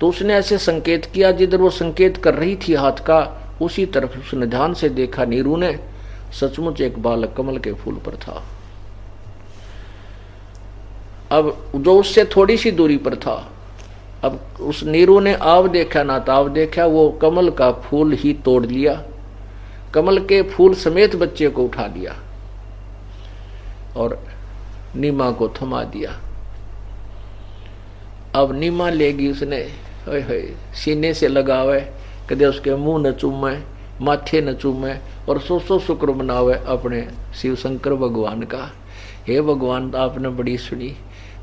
तो उसने ऐसे संकेत किया जिधर वो संकेत कर रही थी हाथ का, उसी तरफ़ उसने ध्यान से देखा नीरू ने सचमुच एक बालक कमल के फूल पर था। अब जो उससे थोड़ी सी दूरी पर था, अब उस नीरू ने आव देखा, ना ताव देखा, वो कमल का फूल ही तोड़ लिया, कमल के फूल समेत बच्चे को उठा लिया और नीमा को थमा दिया। अब नीमा लेगी उसने सीने से लगावे, कदे उसके मुँह न चूमे, माथे न चूमे, और सो सो शुक्र मनावे अपने शिव शंकर भगवान का। हे भगवान, आपने बड़ी सुनी,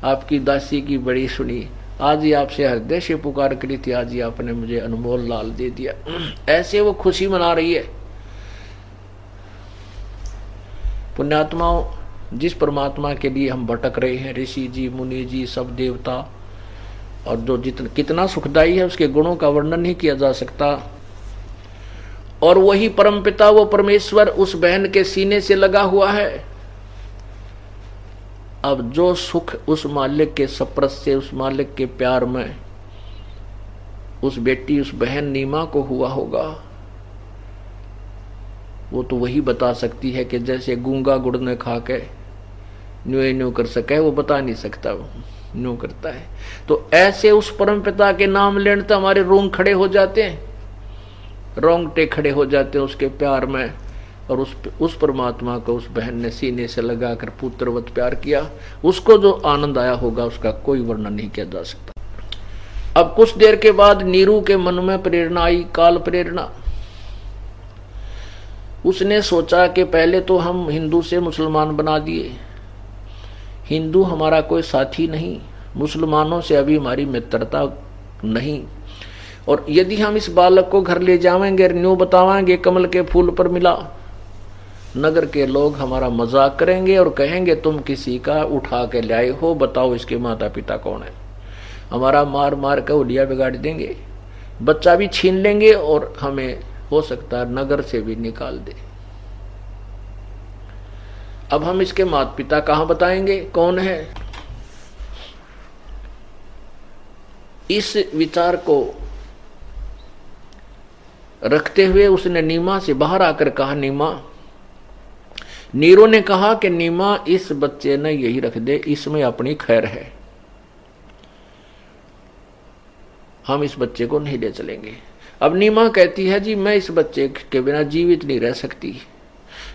आपकी दासी की बड़ी सुनी। आज ही आपसे हृदय से पुकार करी थी, आज ही आपने मुझे अनमोल लाल दे दिया। ऐसे वो खुशी मना रही है। पुण्यात्माओं, जिस परमात्मा के लिए हम भटक रहे हैं, ऋषि जी, मुनि जी, सब देवता और जो जितना, कितना सुखदाई है, उसके गुणों का वर्णन नहीं किया जा सकता। और वही परमपिता, वो परमेश्वर, उस बहन के सीने से लगा हुआ है। अब जो सुख उस मालिक के सप्रस से, उस मालिक के प्यार में, उस बेटी, उस बहन नीमा को हुआ होगा, वो तो वही बता सकती है कि जैसे गूँगा गुड़ ने खा के न्यू न्यू कर सके, वो बता नहीं सकता। वो न्यू करता है। तो ऐसे उस परम पिता के नाम लेने तो हमारे रोंग खड़े हो जाते हैं। रोंगटे खड़े हो जाते हैं उसके प्यार में और उस उस परमात्मा को उस बहन ने सीने से लगाकर पुत्रवत प्यार किया। उसको जो आनंद आया होगा, उसका कोई वर्णन नहीं किया जा सकता। अब कुछ देर के बाद नीरू के मन में प्रेरणा आई, काल प्रेरणा। उसने सोचा कि पहले तो हम हिंदू से मुसलमान बना दिए। हिंदू हमारा कोई साथी नहीं, मुसलमानों से अभी हमारी मित्रता नहीं। और यदि हम इस बालक को घर ले जाएँगे न्यू बतावाएँगे कमल के फूल पर मिला, नगर के लोग हमारा मज़ाक करेंगे और कहेंगे, तुम किसी का उठा के लाए हो, बताओ इसके माता पिता कौन है? हमारा मार मार कर उलिया बिगाड़ देंगे। बच्चा भी छीन लेंगे और हमें, हो सकता है, नगर से भी निकाल दे। अब हम इसके माता पिता कहाँ बताएँगे? कौन है? इस विचार को रखते हुए उसने नीमा से बाहर आकर कहा, नीमा, नीरो ने कहा कि नीमा, इस बच्चे ने यही रख दे, इसमें अपनी खैर है। हम इस बच्चे को नहीं ले चलेंगे। अब नीमा कहती है, जी, मैं इस बच्चे के बिना जीवित नहीं रह सकती।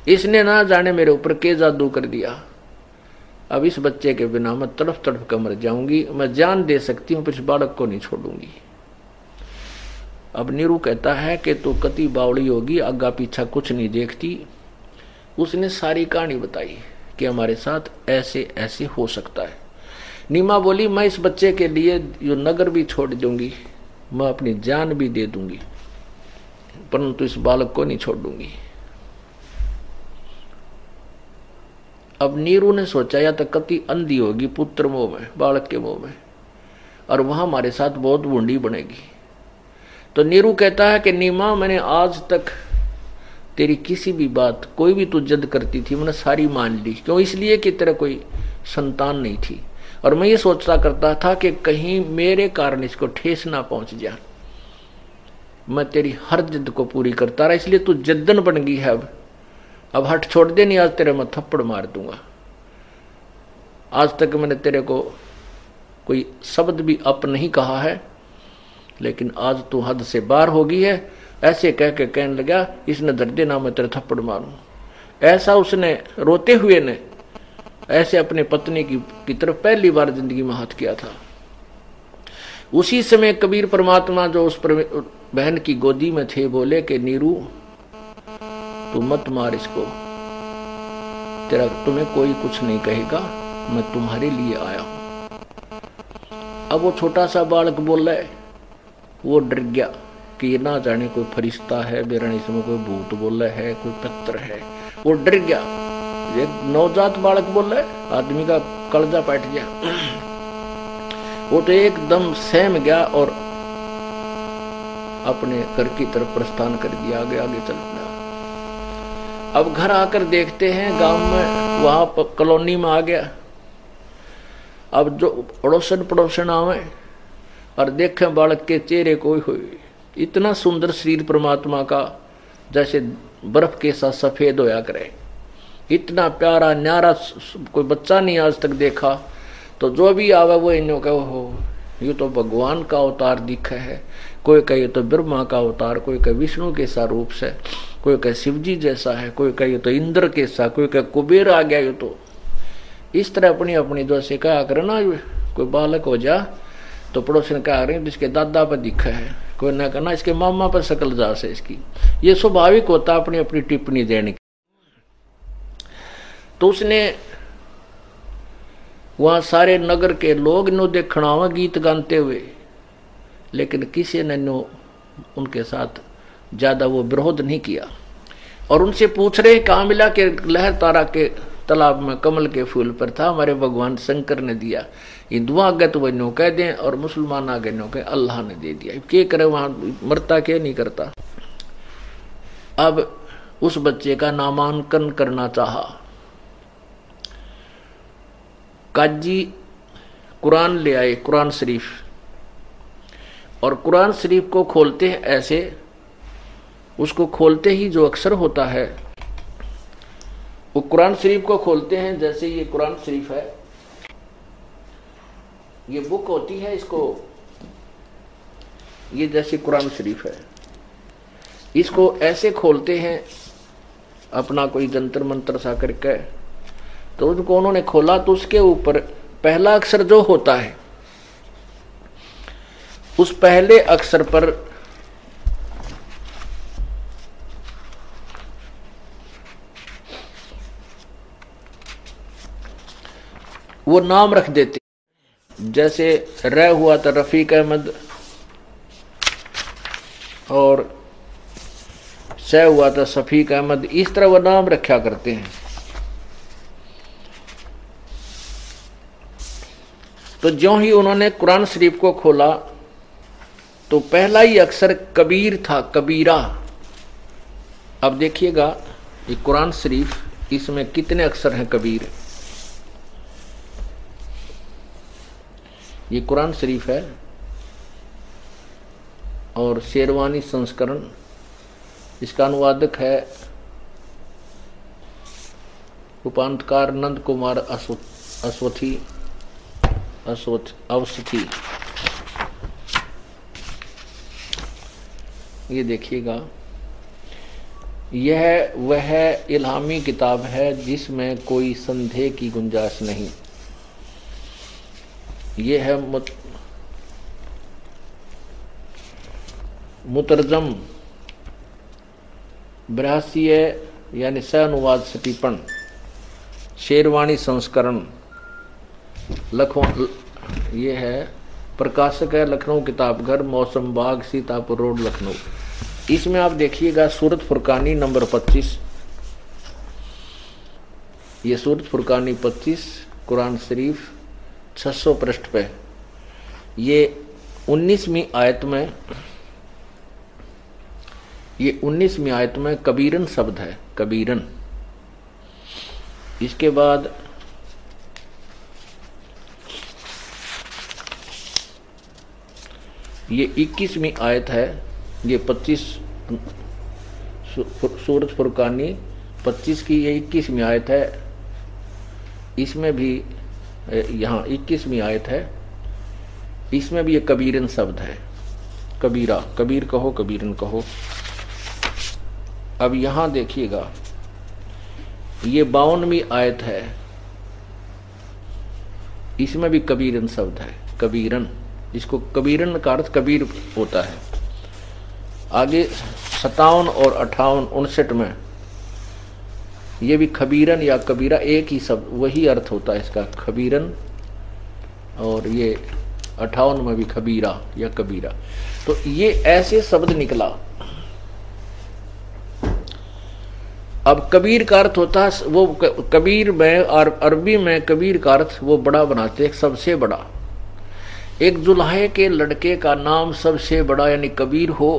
इसने ना जाने मेरे ऊपर के जादू कर दिया। अब इस बच्चे के बिना मैं तड़फ तड़फ कर मर जाऊँगी। मैं जान दे सकती हूँ, पर इस बालक को नहीं छोड़ूँगी। अब नीरू कहता है कि तू कति बावड़ी होगी, आगा पीछा कुछ नहीं देखती। उसने सारी कहानी बताई कि हमारे साथ ऐसे ऐसे हो सकता है। नीमा बोली, मैं इस बच्चे के लिए जो नगर भी छोड़ दूँगी। मैं अपनी जान भी दे दूँगी, परंतु इस बालक को नहीं छोड़ दूँगी। अब नीरू ने सोचा, या तो कति अंधी होगी पुत्र मोह में, बालक के मोह में, और वहाँ हमारे साथ बहुत बूंडी बनेगी। तो नीरू कहता है कि, नीमा, मैंने आज तक तेरी किसी भी बात, कोई भी तू जद करती थी, मैंने सारी मान ली। क्यों? इसलिए कि तेरा कोई संतान नहीं थी। और मैं ये सोचता करता था कि कहीं मेरे कारण इसको ठेस ना पहुँच जाए। मैं तेरी हर जिद को पूरी करता रहा, इसलिए तू जद्दन बन गई है अब। अब हट छोड़ दे नहीं आज तेरे मैं थप्पड़ मार दूँगा। आज तक मैंने तेरे को कोई शब्द भी अप नहीं कहा है लेकिन आज तू हद से बाहर हो गई है। ऐसे कह के कहने लगा इसने दर्दे ना मैं तेरे थप्पड़ मारूं। ऐसा उसने रोते हुए ने ऐसे अपने पत्नी की, की तरफ़ पहली बार ज़िंदगी में हाथ किया था। उसी समय कबीर परमात्मा जो उस बहन की गोदी में थे बोले कि नीरू तू मत मार इसको। तेरा तुम्हें कोई कुछ नहीं कहेगा, मैं तुम्हारे लिए आया हूँ। अब वो छोटा सा बालक बोल रहा है, वो डर गया कि ये ना जाने कोई फरिश्ता है बेरण इसमें कोई भूत बोले है, कोई पत्र है। वो डर गया। एक नवजात बालक बोल रहा है, आदमी का कलजा बैठ गया। वो तो एकदम सहम गया और अपने घर की तरफ़ प्रस्थान कर दिया, आगे आगे चल। अब घर आकर देखते हैं गाँव में, वहाँ कॉलोनी में आ गया। अब जो पड़ोसन पड़ोसन आवे, और देखे बालक के चेहरे कोई हो इतना सुंदर शरीर परमात्मा का, जैसे बर्फ़ के साथ सफ़ेद होया करे। इतना प्यारा, न्यारा कोई बच्चा नहीं आज तक देखा। तो जो भी आवे, वो इन हो। ये तो भगवान का अवतार दिखा है। कोई कहे तो ब्रह्मा का अवतार, कोई कहे विष्णु के सा रूप से। कोई कहे शिव जी जैसा है, कोई कहे तो इंद्र के सा कोई कहे कुबेर आ गया ये तो। इस तरह अपनी अपनी जो कहा करना कोई बालक हो जा तो पड़ोसी ने कहा रहे जिसके दादा पर दिखा है। कोई ना कहना इसके मामा पर सकल जा से इसकी। ये स्वाभाविक होता अपनी अपनी टिप्पणी देने की। तो उसने वहाँ सारे नगर के लोग नो देखना हुआ, गीत गाते हुए। लेकिन किसी ने नो उनके साथ ज़्यादा वो विरोध नहीं किया। और उनसे पूछ रहे कहा मिला के लहर तारा के तालाब में कमल के फूल पर था, हमारे भगवान शंकर ने दिया। हिंदुआ आगे तो वह कह दें और मुसलमान आगे नो कह, अल्लाह ने दे दिया। के करे वहाँ, मरता क्या नहीं करता? अब उस बच्चे का नामांकन करना चाहा। काजी कुरान ले आए, कुरान शरीफ। और कुरान शरीफ को खोलते हैं ऐसे उसको खोलते ही जो अक्षर होता है, वो कुरान शरीफ को खोलते हैं जैसे ये कुरान शरीफ है। ये बुक होती है इसको, ये जैसे कुरान शरीफ है। इसको ऐसे खोलते हैं, अपना कोई जंतर मंत्र सा करके तो उसको उन्होंने खोला तो उसके ऊपर पहला अक्षर जो होता है, उस पहले अक्षर पर वो नाम रख देते। जैसे रह हुआ था रफीक अहमद और सह हुआ था सफीक अहमद, इस तरह वो नाम रखा करते हैं। तो ज्यो ही उन्होंने कुरान शरीफ को खोला तो पहला ही अक्षर कबीर था, कबीरा। अब देखिएगा ये कुरान शरीफ इसमें कितने अक्षर हैं कबीर। ये कुरान शरीफ है। और शेरवानी संस्करण इसका अनुवादक है उपांतकार नंद कुमार अश्वथी, अश्वथ, अवस्थी। ये देखिएगा। यह, वह इलामी किताब है जिसमें कोई संदेह की गुंजाइश नहीं। यह है मुत, मुतरजम बरासीय यानी स अनुवाद सटीपण शेरवाणी संस्करण लखनऊ ये है प्रकाशक है लखनऊ किताब घर मौसम बाग सीतापुर रोड लखनऊ। इसमें आप देखिएगा सूरत फुरकानी नंबर 25 ये सूरत फुरकानी 25 कुरान शरीफ 600 पृष्ठ पे। ये 19वीं आयत में ये 19वीं आयत में कबीरन शब्द है, कबीरन। इसके बाद ये 21वीं आयत है, ये 25 सूरत फुरकानी 25 की ये 21वीं आयत है। इसमें भी यहाँ 21वीं आयत है। इसमें भी ये कबीरन शब्द है। कबीरा, कबीर कहो, कबीरन कहो। अब यहाँ देखिएगा, ये बावनवी आयत है। इसमें भी कबीरन शब्द है, कबीरन। इसको कबीरन का अर्थ कबीर होता है। आगे सतावन और अठावन उनसठ में ये भी खबीरन या कबीरा एक ही शब्द, वही अर्थ होता है इसका, खबीरन और ये अठावन में भी खबीरा या कबीरा। तो ये ऐसे शब्द निकला। अब कबीर का अर्थ होता है, वो कबीर में और अरबी में कबीर का अर्थ वो बड़ा बनाते सबसे बड़ा। एक जुल्हे के लड़के का नाम सबसे बड़ा यानी कबीर हो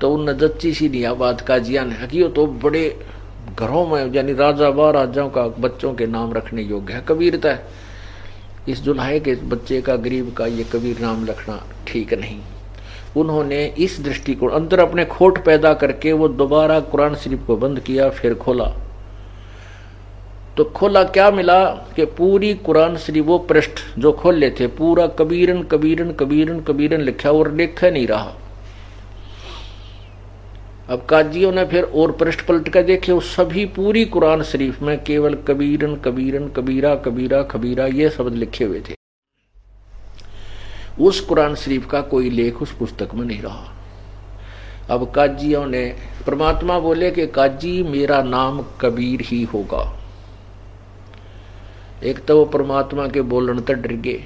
तो उन नजच्ची सी नहीं बात का जिया ने तो बड़े घरों में, यानी राजा व राजाओं का, बच्चों के नाम रखने योग्य है। कबीरता है। इस जुल्हे के बच्चे का, गरीब का, ये कबीर नाम रखना ठीक नहीं। उन्होंने इस दृष्टिकोण, अंदर अपने खोट पैदा करके वो दोबारा कुरान शरीफ को बंद किया, फिर खोला। तो खोला क्या मिला कि पूरी कुरान शरीफ, वो पृष्ठ जो खोल लेते, पूरा कबीरन कबीरन कबीरन कबीरन लिखा और लिखा नहीं रहा। अब काजियों ने फिर और पृष्ठ पलट कर देखे वो सभी पूरी कुरान शरीफ में केवल कबीरन कबीरन, कबीरा कबीरा, खबीरा, ये शब्द लिखे हुए थे। उस कुरान शरीफ का कोई लेख उस पुस्तक में नहीं रहा। अब काजियों ने परमात्मा बोले कि, काजी, मेरा नाम कबीर ही होगा। एक तो वो परमात्मा के बोलन तक डर गए।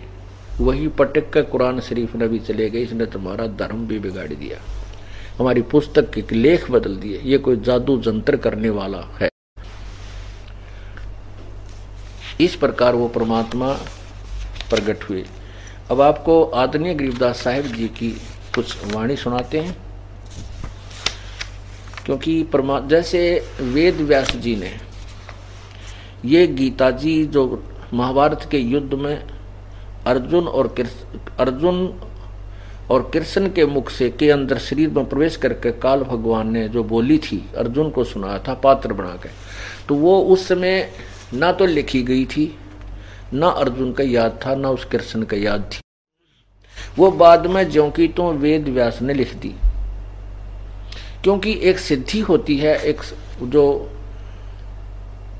वही पटक कर कुरान शरीफ ने भी चले गए, इसने तुम्हारा धर्म भी बिगाड़ दिया। हमारी पुस्तक के लेख बदल दिए ये कोई जादू जंतर करने वाला है। इस प्रकार वो परमात्मा प्रकट हुए। अब आपको आदरणीय गरीबदास साहिब जी की कुछ वाणी सुनाते हैं। क्योंकि परमा, जैसे वेद व्यास जी ने ये गीता जी जो महाभारत के युद्ध में अर्जुन और अर्जुन और कृष्ण के मुख से के अंदर शरीर में प्रवेश करके काल भगवान ने जो बोली थी, अर्जुन को सुनाया था, पात्र बना के। तो वो उस समय ना तो लिखी गई थी, ना अर्जुन का याद था, ना उस कृष्ण का याद थी। वो बाद में ज्यो की तो वेद व्यास ने लिख दी। क्योंकि एक सिद्धि होती है, एक जो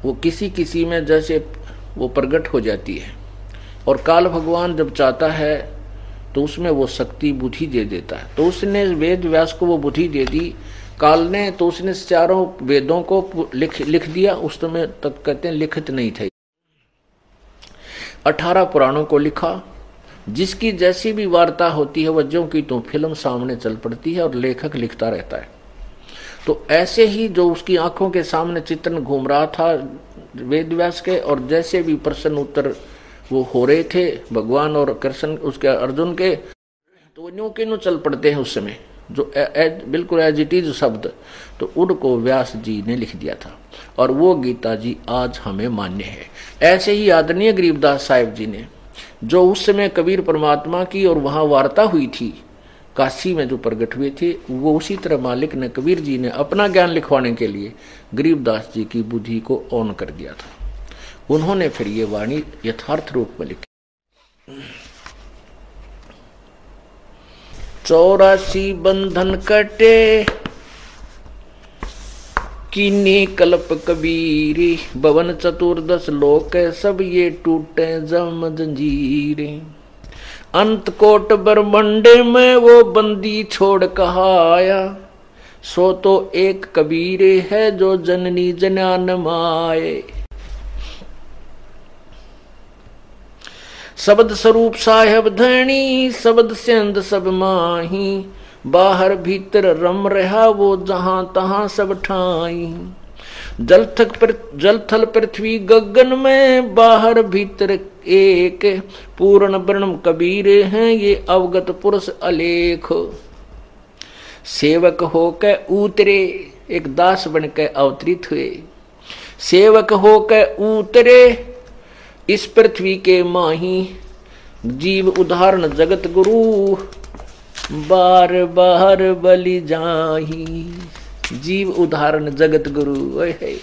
वो किसी किसी में जैसे वो प्रकट हो जाती है। और काल भगवान जब चाहता है तो उसमें वो शक्ति बुद्धि दे देता है। तो उसने वेद व्यास को वो बुद्धि दे दी। काल ने तो उसने चारों वेदों को लिख लिख दिया। उस समय तक कहते हैं लिखित नहीं थे। अठारह पुराणों को लिखा। जिसकी जैसी भी वार्ता होती है वजहों की तो फ़िल्म सामने चल पड़ती है और लेखक लिखता रहता है। तो ऐसे ही जो उसकी आँखों के सामने चित्रण घूम रहा था वेद व्यास के, और जैसे भी प्रश्न उत्तर वो हो रहे थे भगवान और कृष्ण उसके अर्जुन के तो वो न्यू के न्यू चल पड़ते हैं उस समय जो ए, ए, बिल्कुल एज इट इज़ शब्द तो उनको व्यास जी ने लिख दिया था। और वो गीता जी आज हमें मान्य है। ऐसे ही आदरणीय गरीबदास साहिब जी ने जो उस समय कबीर परमात्मा की और वहाँ वार्ता हुई थी काशी में जो प्रगट हुए थे वो उसी तरह मालिक ने कबीर जी ने अपना ज्ञान लिखवाने के लिए गरीबदास जी की बुद्धि को ऑन कर दिया था। उन्होंने फिर ये वाणी यथार्थ रूप में लिखी। चौरासी बंधन कटे कीनी कल्प कबीरी, भवन चतुर्दश लोक सब ये टूटे जम जंजीरे। अंत कोट ब्रह्मंडे में वो बंदी छोड़ कहाया, सो तो एक कबीरे है जो जननी जनान माए। शब्द स्वरूप साहेब धनी शब्द सेंद सब माही। बाहर भीतर रम रहा वो जहाँ तहां सब ठाई जल थक पर, जल थल पृथ्वी गगन में, बाहर भीतर एक पूर्ण वर्णम कबीर हैं ये अवगत पुरुष अलेख। सेवक होकर उतरे, एक दास बन के अवतरित हुए। सेवक होकर उतरे इस पृथ्वी के माही जीव उदाहरण जगत गुरु, बार बार बलि जाही। जीव उदाहरण जगत गुरु है।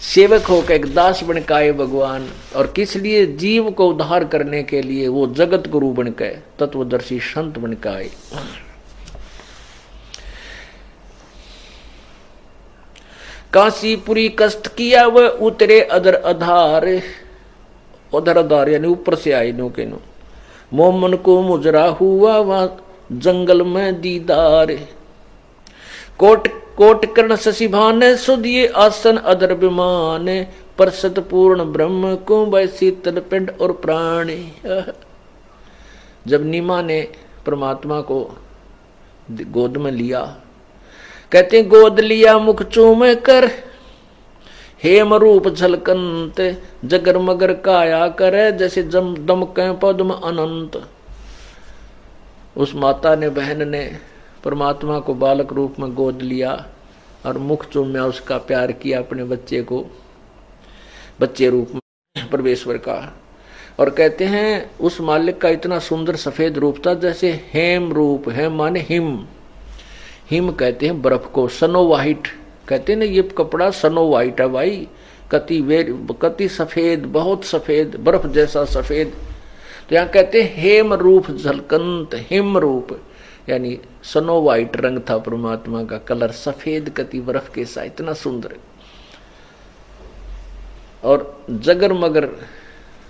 सेवक होकर एक दास बन के भगवान, और किस लिए जीव को उद्धार करने के लिए वो जगत गुरु बन के तत्वदर्शी संत बन आए काशीपुरी कष्ट किया वह उतरे अदर आधार उधर आधार यानी ऊपर से आए नो के नो। मोमन को मुजरा हुआ वहाँ, जंगल में दीदार। कोट कोट कर्ण शशिभान सुदिये आसन अदर विमान परसत पूर्ण ब्रह्म को शीतल पिंड और प्राणी। जब नीमा ने परमात्मा को गोद में लिया, कहते गोद लिया, मुख चूम कर हेम रूप झलकंत जगर मगर काया करे, जैसे जम दमके पद्म अनंत। उस माता ने, बहन ने परमात्मा को बालक रूप में गोद लिया और मुख चूम्या, उसका प्यार किया अपने बच्चे को, बच्चे रूप में, परमेश्वर का। और कहते हैं, उस मालिक का इतना सुंदर सफ़ेद रूप था, जैसे हेम रूप हेम माने हिम। हिम कहते हैं बर्फ़ को सनो वाइट कहते ना, ये कपड़ा सनो वाइट है भाई। कति वेर, कति सफ़ेद, बहुत सफ़ेद, बर्फ़ जैसा सफ़ेद। तो यहाँ कहते हेम रूप झलकंत, हिम रूप। यानी सनो वाइट रंग था परमात्मा का, कलर सफ़ेद, कति बर्फ़ के सा इतना सुंदर। और जगर मगर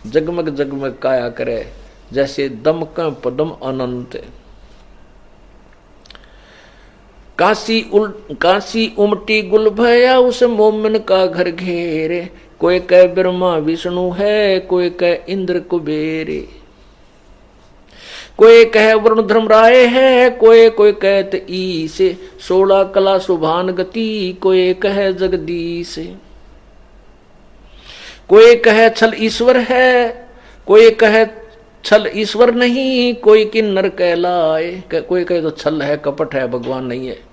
जगमग जगमग काया करे, जैसे दमक पदम अनंत। काशी उल, काशी उमटी गुल भया उस मोमन का घर घेरे। कोई कह ब्रह्मा विष्णु है, कोई कह इंद्र कुबेरे। कोई कह वरुण धर्म राय है, कोई कोई कहत ईस। सोलह कला सुभान गति कोई कह जगदीश कोई कह छल ईश्वर है, कोई कह छल ईश्वर नहीं, कोई किन्नर कहलाए। कोई कहे तो छल है, कपट है, भगवान नहीं है।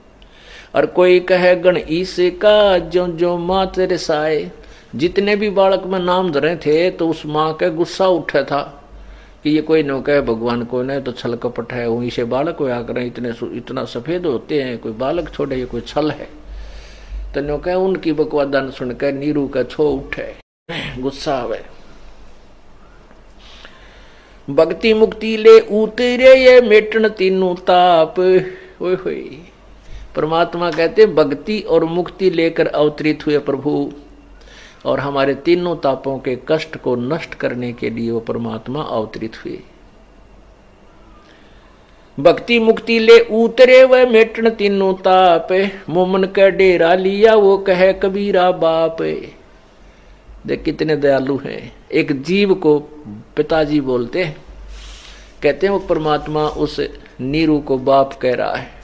और कोई कहे, गण ईस का जो जो माँ तेरे साए। जितने भी बालक में नाम धरे थे तो उस माँ का गुस्सा उठा था कि ये कोई न कहे भगवान को नहीं तो छल कपट है वहीं से बालक होया करें। इतने इतना सफ़ेद होते हैं, कोई बालक छोड़े ये कोई छल है। तो नो कहे उनकी बकवादान सुनकर नीरू का छो उठे। गुस्सा आवे। भक्ति मुक्ति ले उतरे ये मेटन तीनों ताप। ओए परमात्मा कहते भक्ति और मुक्ति लेकर अवतरित हुए प्रभु। और हमारे तीनों तापों के कष्ट को नष्ट करने के लिए वो परमात्मा अवतरित हुए। भक्ति मुक्ति ले उतरे व मेटन तीनों ताप। मोमन का डेरा लिया, वो कहे, कबीरा बाप, देख कितने दयालु हैं। एक जीव को पिताजी बोलते कहते हैं, वो परमात्मा उस नीरू को बाप कह रहा है।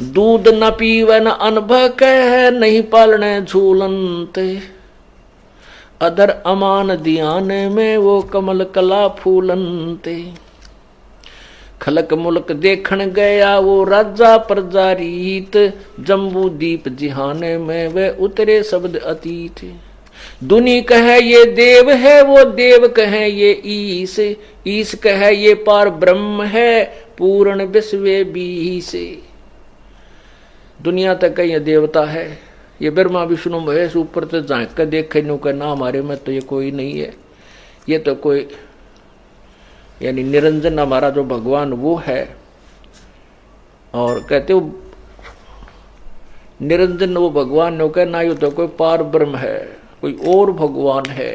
दूध न पीवन अनभ कह, नहीं पालने झूलनते अधर अमान दियाने में वो कमल कला फूलनते खलक मुल्क देखण गया वो राजा प्रजा रीत, जम्बू दीप जिहाने में वे उतरे शब्द अतीत। दुनी कहे, ये देव है, वो देव कहे, ये ईस। ईस कहे, ये पार ब्रह्म है, पूर्ण विश्व बीस। दुनिया तक का ये देवता है। ये ब्रह्मा, विष्णु, महेश ऊपर तो झाँक कर देखे नु ना हमारे में तो ये कोई नहीं है। ये तो कोई, यानी निरंजन हमारा जो भगवान वो है। और कहते हो, निरंजन वो भगवान नो कह, ना यू तो कोई पार ब्रह्म है, कोई और भगवान है।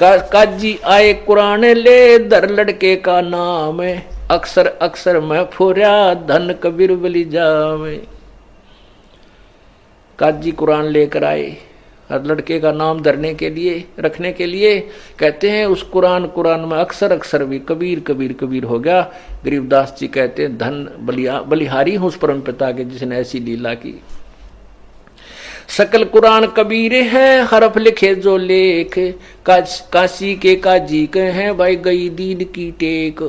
काजी आए कुरान ले, दर लड़के का नाम है। अक्सर अक्सर मैं फुरा धन कबीर बली जावे। काजी कुरान लेकर आए, हर लड़के का नाम धरने के लिए, रखने के लिए। कहते हैं, उस कुरान कुरान में अक्सर अक्सर भी कबीर कबीर कबीर हो गया। गरीबदास जी कहते हैं, धन, बलिया, बलिहारी हूँ उस परम पिता के जिसने ऐसी लीला की। सकल कुरान कबीर है, हरफ लिखे जो लेख। काशी के काजी के हैं, भाई गई दीन की टेक।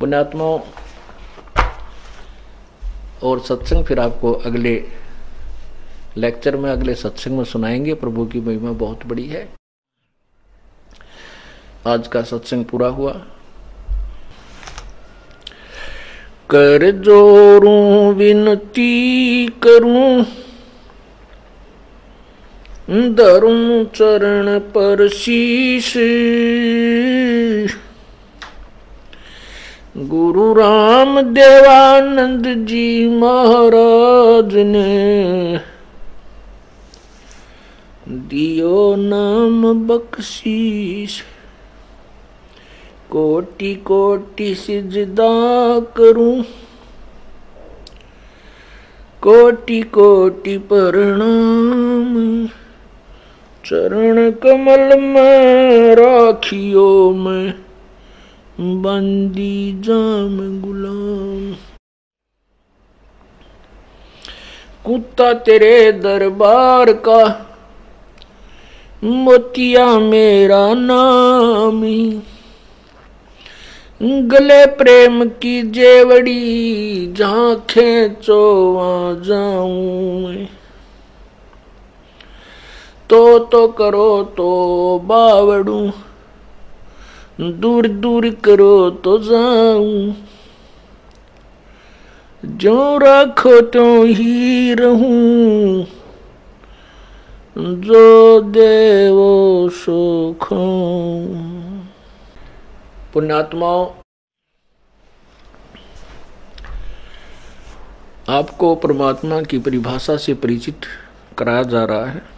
पुण्यात्माओं और सत्संग फिर आपको अगले लेक्चर में, अगले सत्संग में सुनाएँगे। प्रभु की महिमा बहुत बड़ी है। आज का सत्संग पूरा हुआ। कर जोरू, विनती करूँ। दरूं चरण पर शीश। गुरु राम देवानंद जी महाराज ने दियो नाम बख्शीश। कोटि कोटि सिजदा करूँ। कोटि कोटि प्रणाम। चरण कमल में राखियो में। बंदी जाम गुलाम। कुत्ता तेरे दरबार का, मोतिया मेरा नामी गले प्रेम की जेवड़ी जहाँ खेचो वहाँ जाऊँ। तो तो करो तो बावड़ू। दूर दूर करो तो जाऊँ। जो रखो तो ही रहूँ। जो देवो सुख। पुण्यात्माओं, आपको परमात्मा की परिभाषा से परिचित कराया जा रहा है।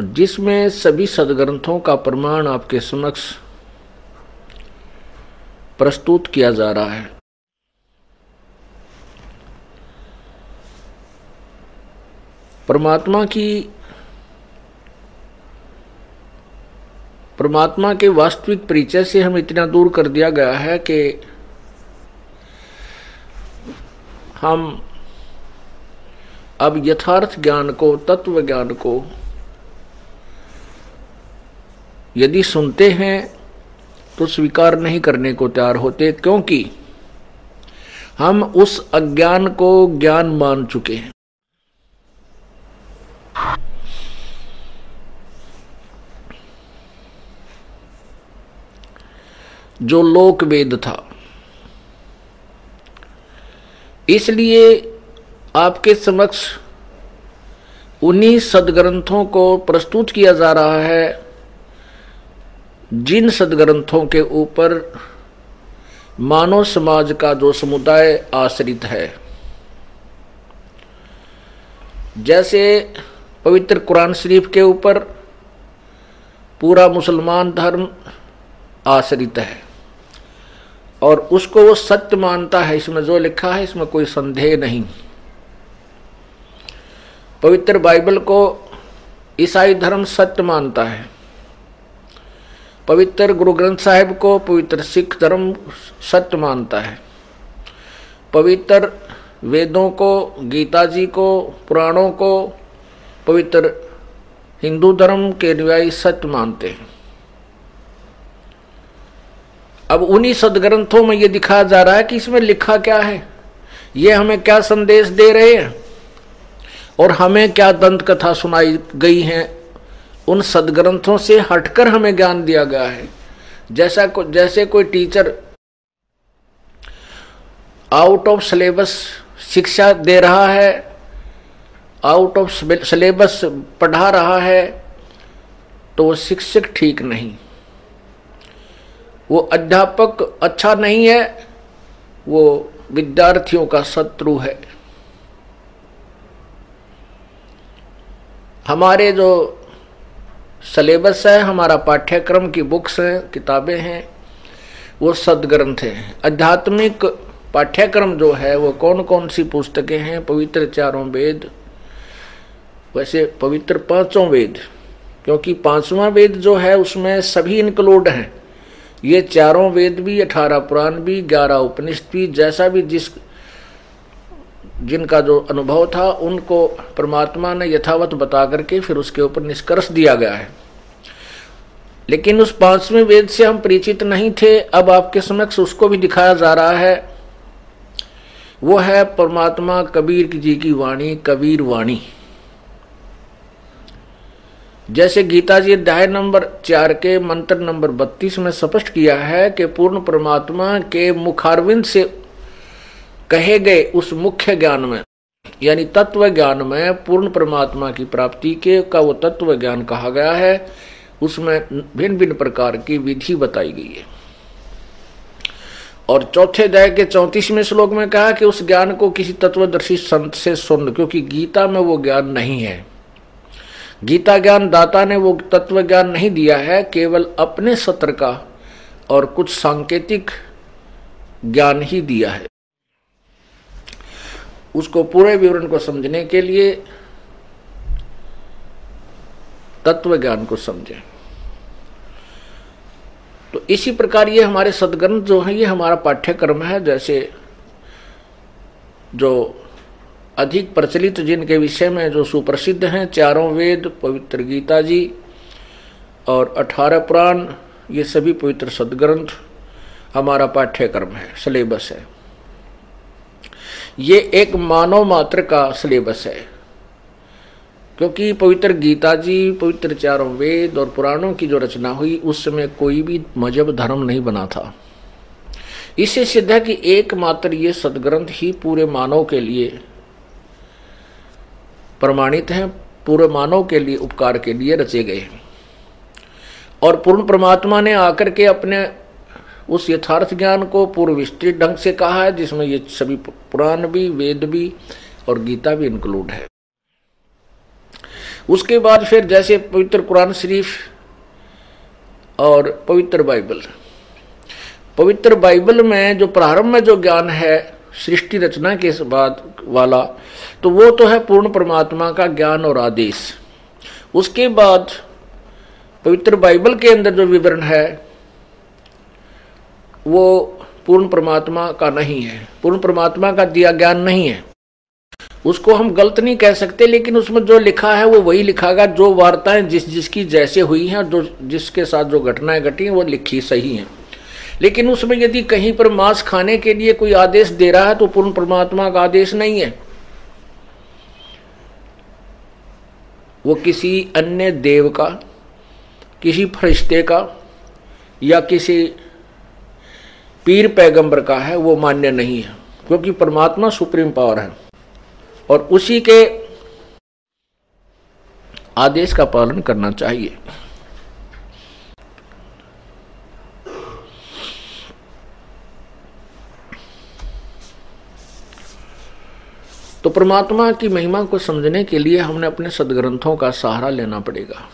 जिसमें सभी सदग्रंथों का प्रमाण आपके समक्ष प्रस्तुत किया जा रहा है। परमात्मा की परमात्मा के वास्तविक परिचय से हम इतना दूर कर दिया गया है कि हम अब यथार्थ ज्ञान को, तत्व ज्ञान को यदि सुनते हैं तो स्वीकार नहीं करने को तैयार होते, क्योंकि हम उस अज्ञान को ज्ञान मान चुके हैं। जो लोक वेद था। इसलिए आपके समक्ष उन्हीं सदग्रंथों को प्रस्तुत किया जा रहा है जिन सदग्रंथों के ऊपर मानव समाज का जो समुदाय आश्रित है, जैसे पवित्र कुरान शरीफ के ऊपर पूरा मुसलमान धर्म आश्रित है, और उसको वो सत्य मानता है, इसमें जो लिखा है, इसमें कोई संदेह नहीं। पवित्र बाइबल को ईसाई धर्म सत्य मानता है। पवित्र गुरु ग्रंथ साहिब को पवित्र सिख धर्म सत्य मानता है। पवित्र वेदों को, गीता जी को, पुराणों को पवित्र हिंदू धर्म के अनुयायी सत्य मानते हैं। अब उन्हीं सदग्रंथों में ये दिखाया जा रहा है कि इसमें लिखा क्या है। ये हमें क्या संदेश दे रहे हैं? और हमें क्या दंत कथा सुनाई गई है? उन सदग्रंथों से हटकर हमें ज्ञान दिया गया है। जैसा को, जैसे कोई टीचर आउट ऑफ़ सिलेबस शिक्षा दे रहा है आउट ऑफ़ सिलेबस पढ़ा रहा है तो वो शिक्षक ठीक नहीं। वो अध्यापक अच्छा नहीं है वो विद्यार्थियों का शत्रु है। हमारे जो सिलेबस है, हमारा पाठ्यक्रम की बुक्स हैं, किताबें हैं, वो सदग्रंथ हैं। आध्यात्मिक पाठ्यक्रम जो है, वो कौन कौन सी पुस्तकें हैं? पवित्र चारों वेद, वैसे पवित्र पाँचों वेद, क्योंकि पांचवा वेद जो है, उसमें सभी इंक्लूड हैं। ये चारों वेद भी, अठारह पुराण भी, ग्यारह उपनिषद भी, जैसा भी जिस जिनका जो अनुभव था, उनको परमात्मा ने यथावत बता करके फिर उसके ऊपर निष्कर्ष दिया गया है। लेकिन उस पाँचवें वेद से हम परिचित नहीं थे। अब आपके समक्ष उसको भी दिखाया जा रहा है। वो है परमात्मा कबीर जी की वाणी, कबीर वाणी। जैसे गीता जी अध्याय नंबर चार के मंत्र नंबर बत्तीस में स्पष्ट किया है कि पूर्ण परमात्मा के मुखारविंद से कहे गए उस मुख्य ज्ञान में, यानी तत्व ज्ञान में पूर्ण परमात्मा की प्राप्ति के का वो तत्व ज्ञान कहा गया है, उसमें भिन्न भिन्न प्रकार की विधि बताई गई है। और चौथे अध्याय के चौतीसवें श्लोक में कहा कि उस ज्ञान को किसी तत्वदर्शी संत से सुन, क्योंकि गीता में वो ज्ञान नहीं है। गीता ज्ञान दाता ने वो तत्व ज्ञान नहीं दिया है, केवल अपने सत्र का और कुछ सांकेतिक ज्ञान ही दिया है। उसको पूरे विवरण को समझने के लिए तत्व ज्ञान को समझें। तो इसी प्रकार ये हमारे सदग्रंथ जो है, ये हमारा पाठ्यक्रम है, जैसे जो अधिक प्रचलित जिनके विषय में जो सुप्रसिद्ध हैं, चारों वेद, पवित्र गीता जी और अठारह पुराण, ये सभी पवित्र सदग्रंथ हमारा पाठ्यक्रम है, सिलेबस है। ये एक मानव मात्र का सिलेबस है। क्योंकि पवित्र गीता जी, पवित्र चारों वेद और पुराणों की जो रचना हुई, उस समय कोई भी मज़हब धर्म नहीं बना था। इससे सिद्ध है कि एकमात्र ये सदग्रंथ ही पूरे मानव के लिए प्रमाणित हैं, पूरे मानव के लिए उपकार के लिए रचे गए हैं। और पूर्ण परमात्मा ने आकर के अपने उस यथार्थ ज्ञान को पूर्व विस्तृत ढंग से कहा है, जिसमें ये सभी पुराण भी, वेद भी और गीता भी इंक्लूड है। उसके बाद फिर जैसे पवित्र कुरान शरीफ और पवित्र बाइबल। पवित्र बाइबल में जो प्रारंभ में जो ज्ञान है, सृष्टि रचना के बाद वाला तो वो तो है पूर्ण परमात्मा का ज्ञान और आदेश। उसके बाद पवित्र बाइबल के अंदर जो विवरण है वो पूर्ण परमात्मा का नहीं है। पूर्ण परमात्मा का दिया ज्ञान नहीं है। उसको हम गलत नहीं कह सकते, लेकिन उसमें जो लिखा है वो वही लिखागा जो वार्ताएँ जिस जिसकी जैसे हुई हैं और जो जिसके साथ जो घटनाएँ घटी हैं, वो लिखी सही हैं। लेकिन उसमें यदि कहीं पर मांस खाने के लिए कोई आदेश दे रहा है तो पूर्ण परमात्मा का आदेश नहीं है। वो किसी अन्य देव का, किसी फरिश्ते का, या किसी पीर पैगंबर का है, वो मान्य नहीं है, क्योंकि परमात्मा सुप्रीम पावर है। और उसी के आदेश का पालन करना चाहिए। तो परमात्मा की महिमा को समझने के लिए हमने अपने सदग्रंथों का सहारा लेना पड़ेगा।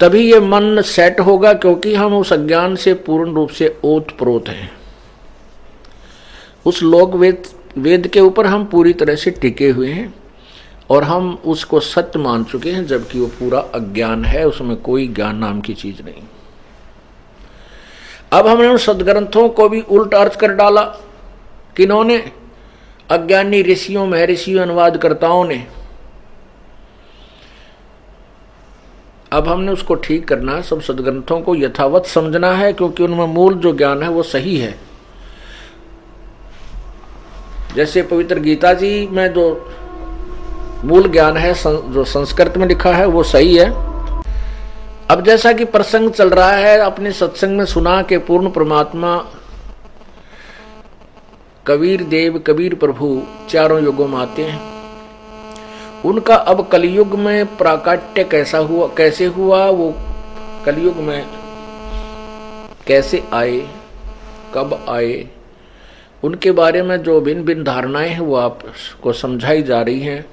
तभी ये मन सेट होगा क्योंकि हम उस अज्ञान से पूर्ण रूप से ओत प्रोत हैं। उस लोक वेद वेद के ऊपर हम पूरी तरह से टिके हुए हैं और हम उसको सत्य मान चुके हैं, जबकि वो पूरा अज्ञान है, उसमें कोई ज्ञान नाम की चीज़ नहीं। अब हमने उन सदग्रंथों को भी उल्ट अर्थ कर डाला किन्होंने अज्ञानी ऋषियों, महर्षियों, अनुवादकर्ताओं ने अब हमने उसको ठीक करना है। सब सदग्रंथों को यथावत समझना है, क्योंकि उनमें मूल जो ज्ञान है वो सही है। जैसे पवित्र गीता जी में जो मूल ज्ञान है जो संस्कृत में लिखा है, वो सही है। अब जैसा कि प्रसंग चल रहा है, अपने सत्संग में सुना के पूर्ण परमात्मा, कबीर देव, कबीर प्रभु, चारों युगों में आते हैं। उनका अब कलयुग में प्राकट्य कैसा हुआ, कैसे हुआ, वो कलयुग में कैसे आए, कब आए, उनके बारे में जो भिन्न भिन्न धारणाएँ हैं वो आपको समझाई जा रही हैं।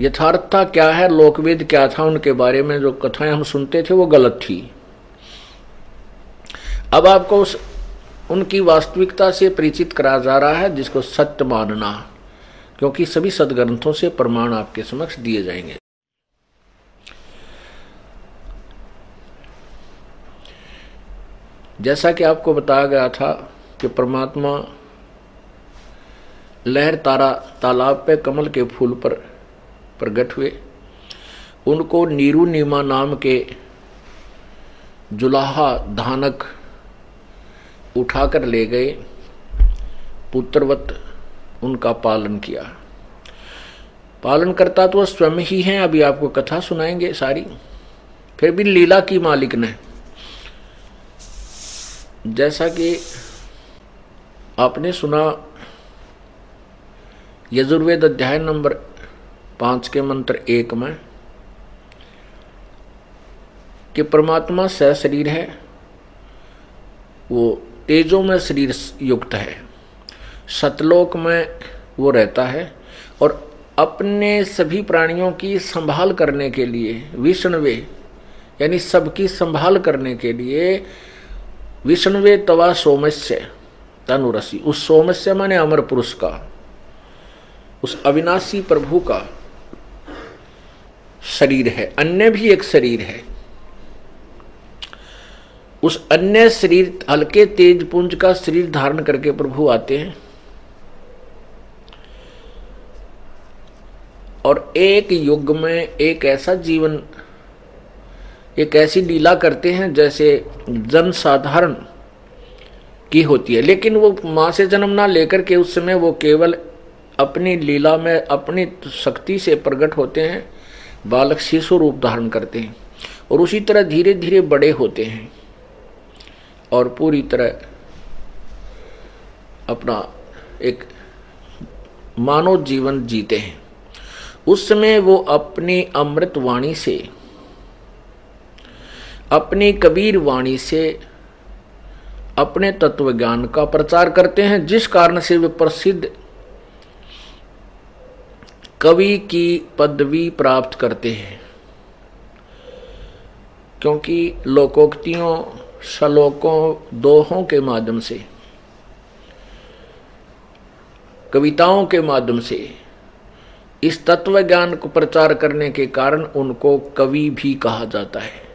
यथार्थता क्या है, लोकवेद क्या था, उनके बारे में जो कथाएँ हम सुनते थे वो गलत थी। अब आपको उस, उनकी वास्तविकता से परिचित करा जा रहा है, जिसको सत्य मानना। क्योंकि सभी सदग्रंथों से प्रमाण आपके समक्ष दिए जाएँगे। जैसा कि आपको बताया गया था कि परमात्मा लहर तारा तालाब पे कमल के फूल पर प्रकट हुए। उनको नीरू नीमा नाम के जुलाहा धानक उठाकर ले गए। पुत्रवत उनका पालन किया। पालन करता तो स्वयं ही है, अभी आपको कथा सुनाएँगे सारी। फिर भी लीला की मालिक ने। जैसा कि आपने सुना, यजुर्वेद अध्याय नंबर पाँच के मंत्र एक में, कि परमात्मा स शरीर है, वो तेजों में शरीर युक्त है। सतलोक में वो रहता है और अपने सभी प्राणियों की संभाल करने के लिए, विष्णवे, यानी सबकी संभाल करने के लिए विष्णवे तवा सोमस्य तनुरसी। उस सोमस्य माने अमर पुरुष का, उस अविनाशी प्रभु का शरीर है, अन्य भी एक शरीर है। उस अन्य शरीर, हल्के तेज पुंज का शरीर धारण करके प्रभु आते हैं। और एक युग में एक ऐसा जीवन, एक ऐसी लीला करते हैं जैसे जन साधारण की होती है। लेकिन वो माँ से जन्म ना लेकर के उस समय वो केवल अपनी लीला में अपनी शक्ति से प्रकट होते हैं, बालक शिशु रूप धारण करते हैं और उसी तरह धीरे धीरे बड़े होते हैं और पूरी तरह अपना एक मानव जीवन जीते हैं। उस समय वो अपनी अमृत वाणी से, अपनी कबीर वाणी से अपने तत्व ज्ञान का प्रचार करते हैं, जिस कारण से वे प्रसिद्ध कवि की पदवी प्राप्त करते हैं। क्योंकि लोकोक्तियों, श्लोकों, दोहों के माध्यम से, कविताओं के माध्यम से इस तत्व ज्ञान को प्रचार करने के कारण उनको कवि भी कहा जाता है।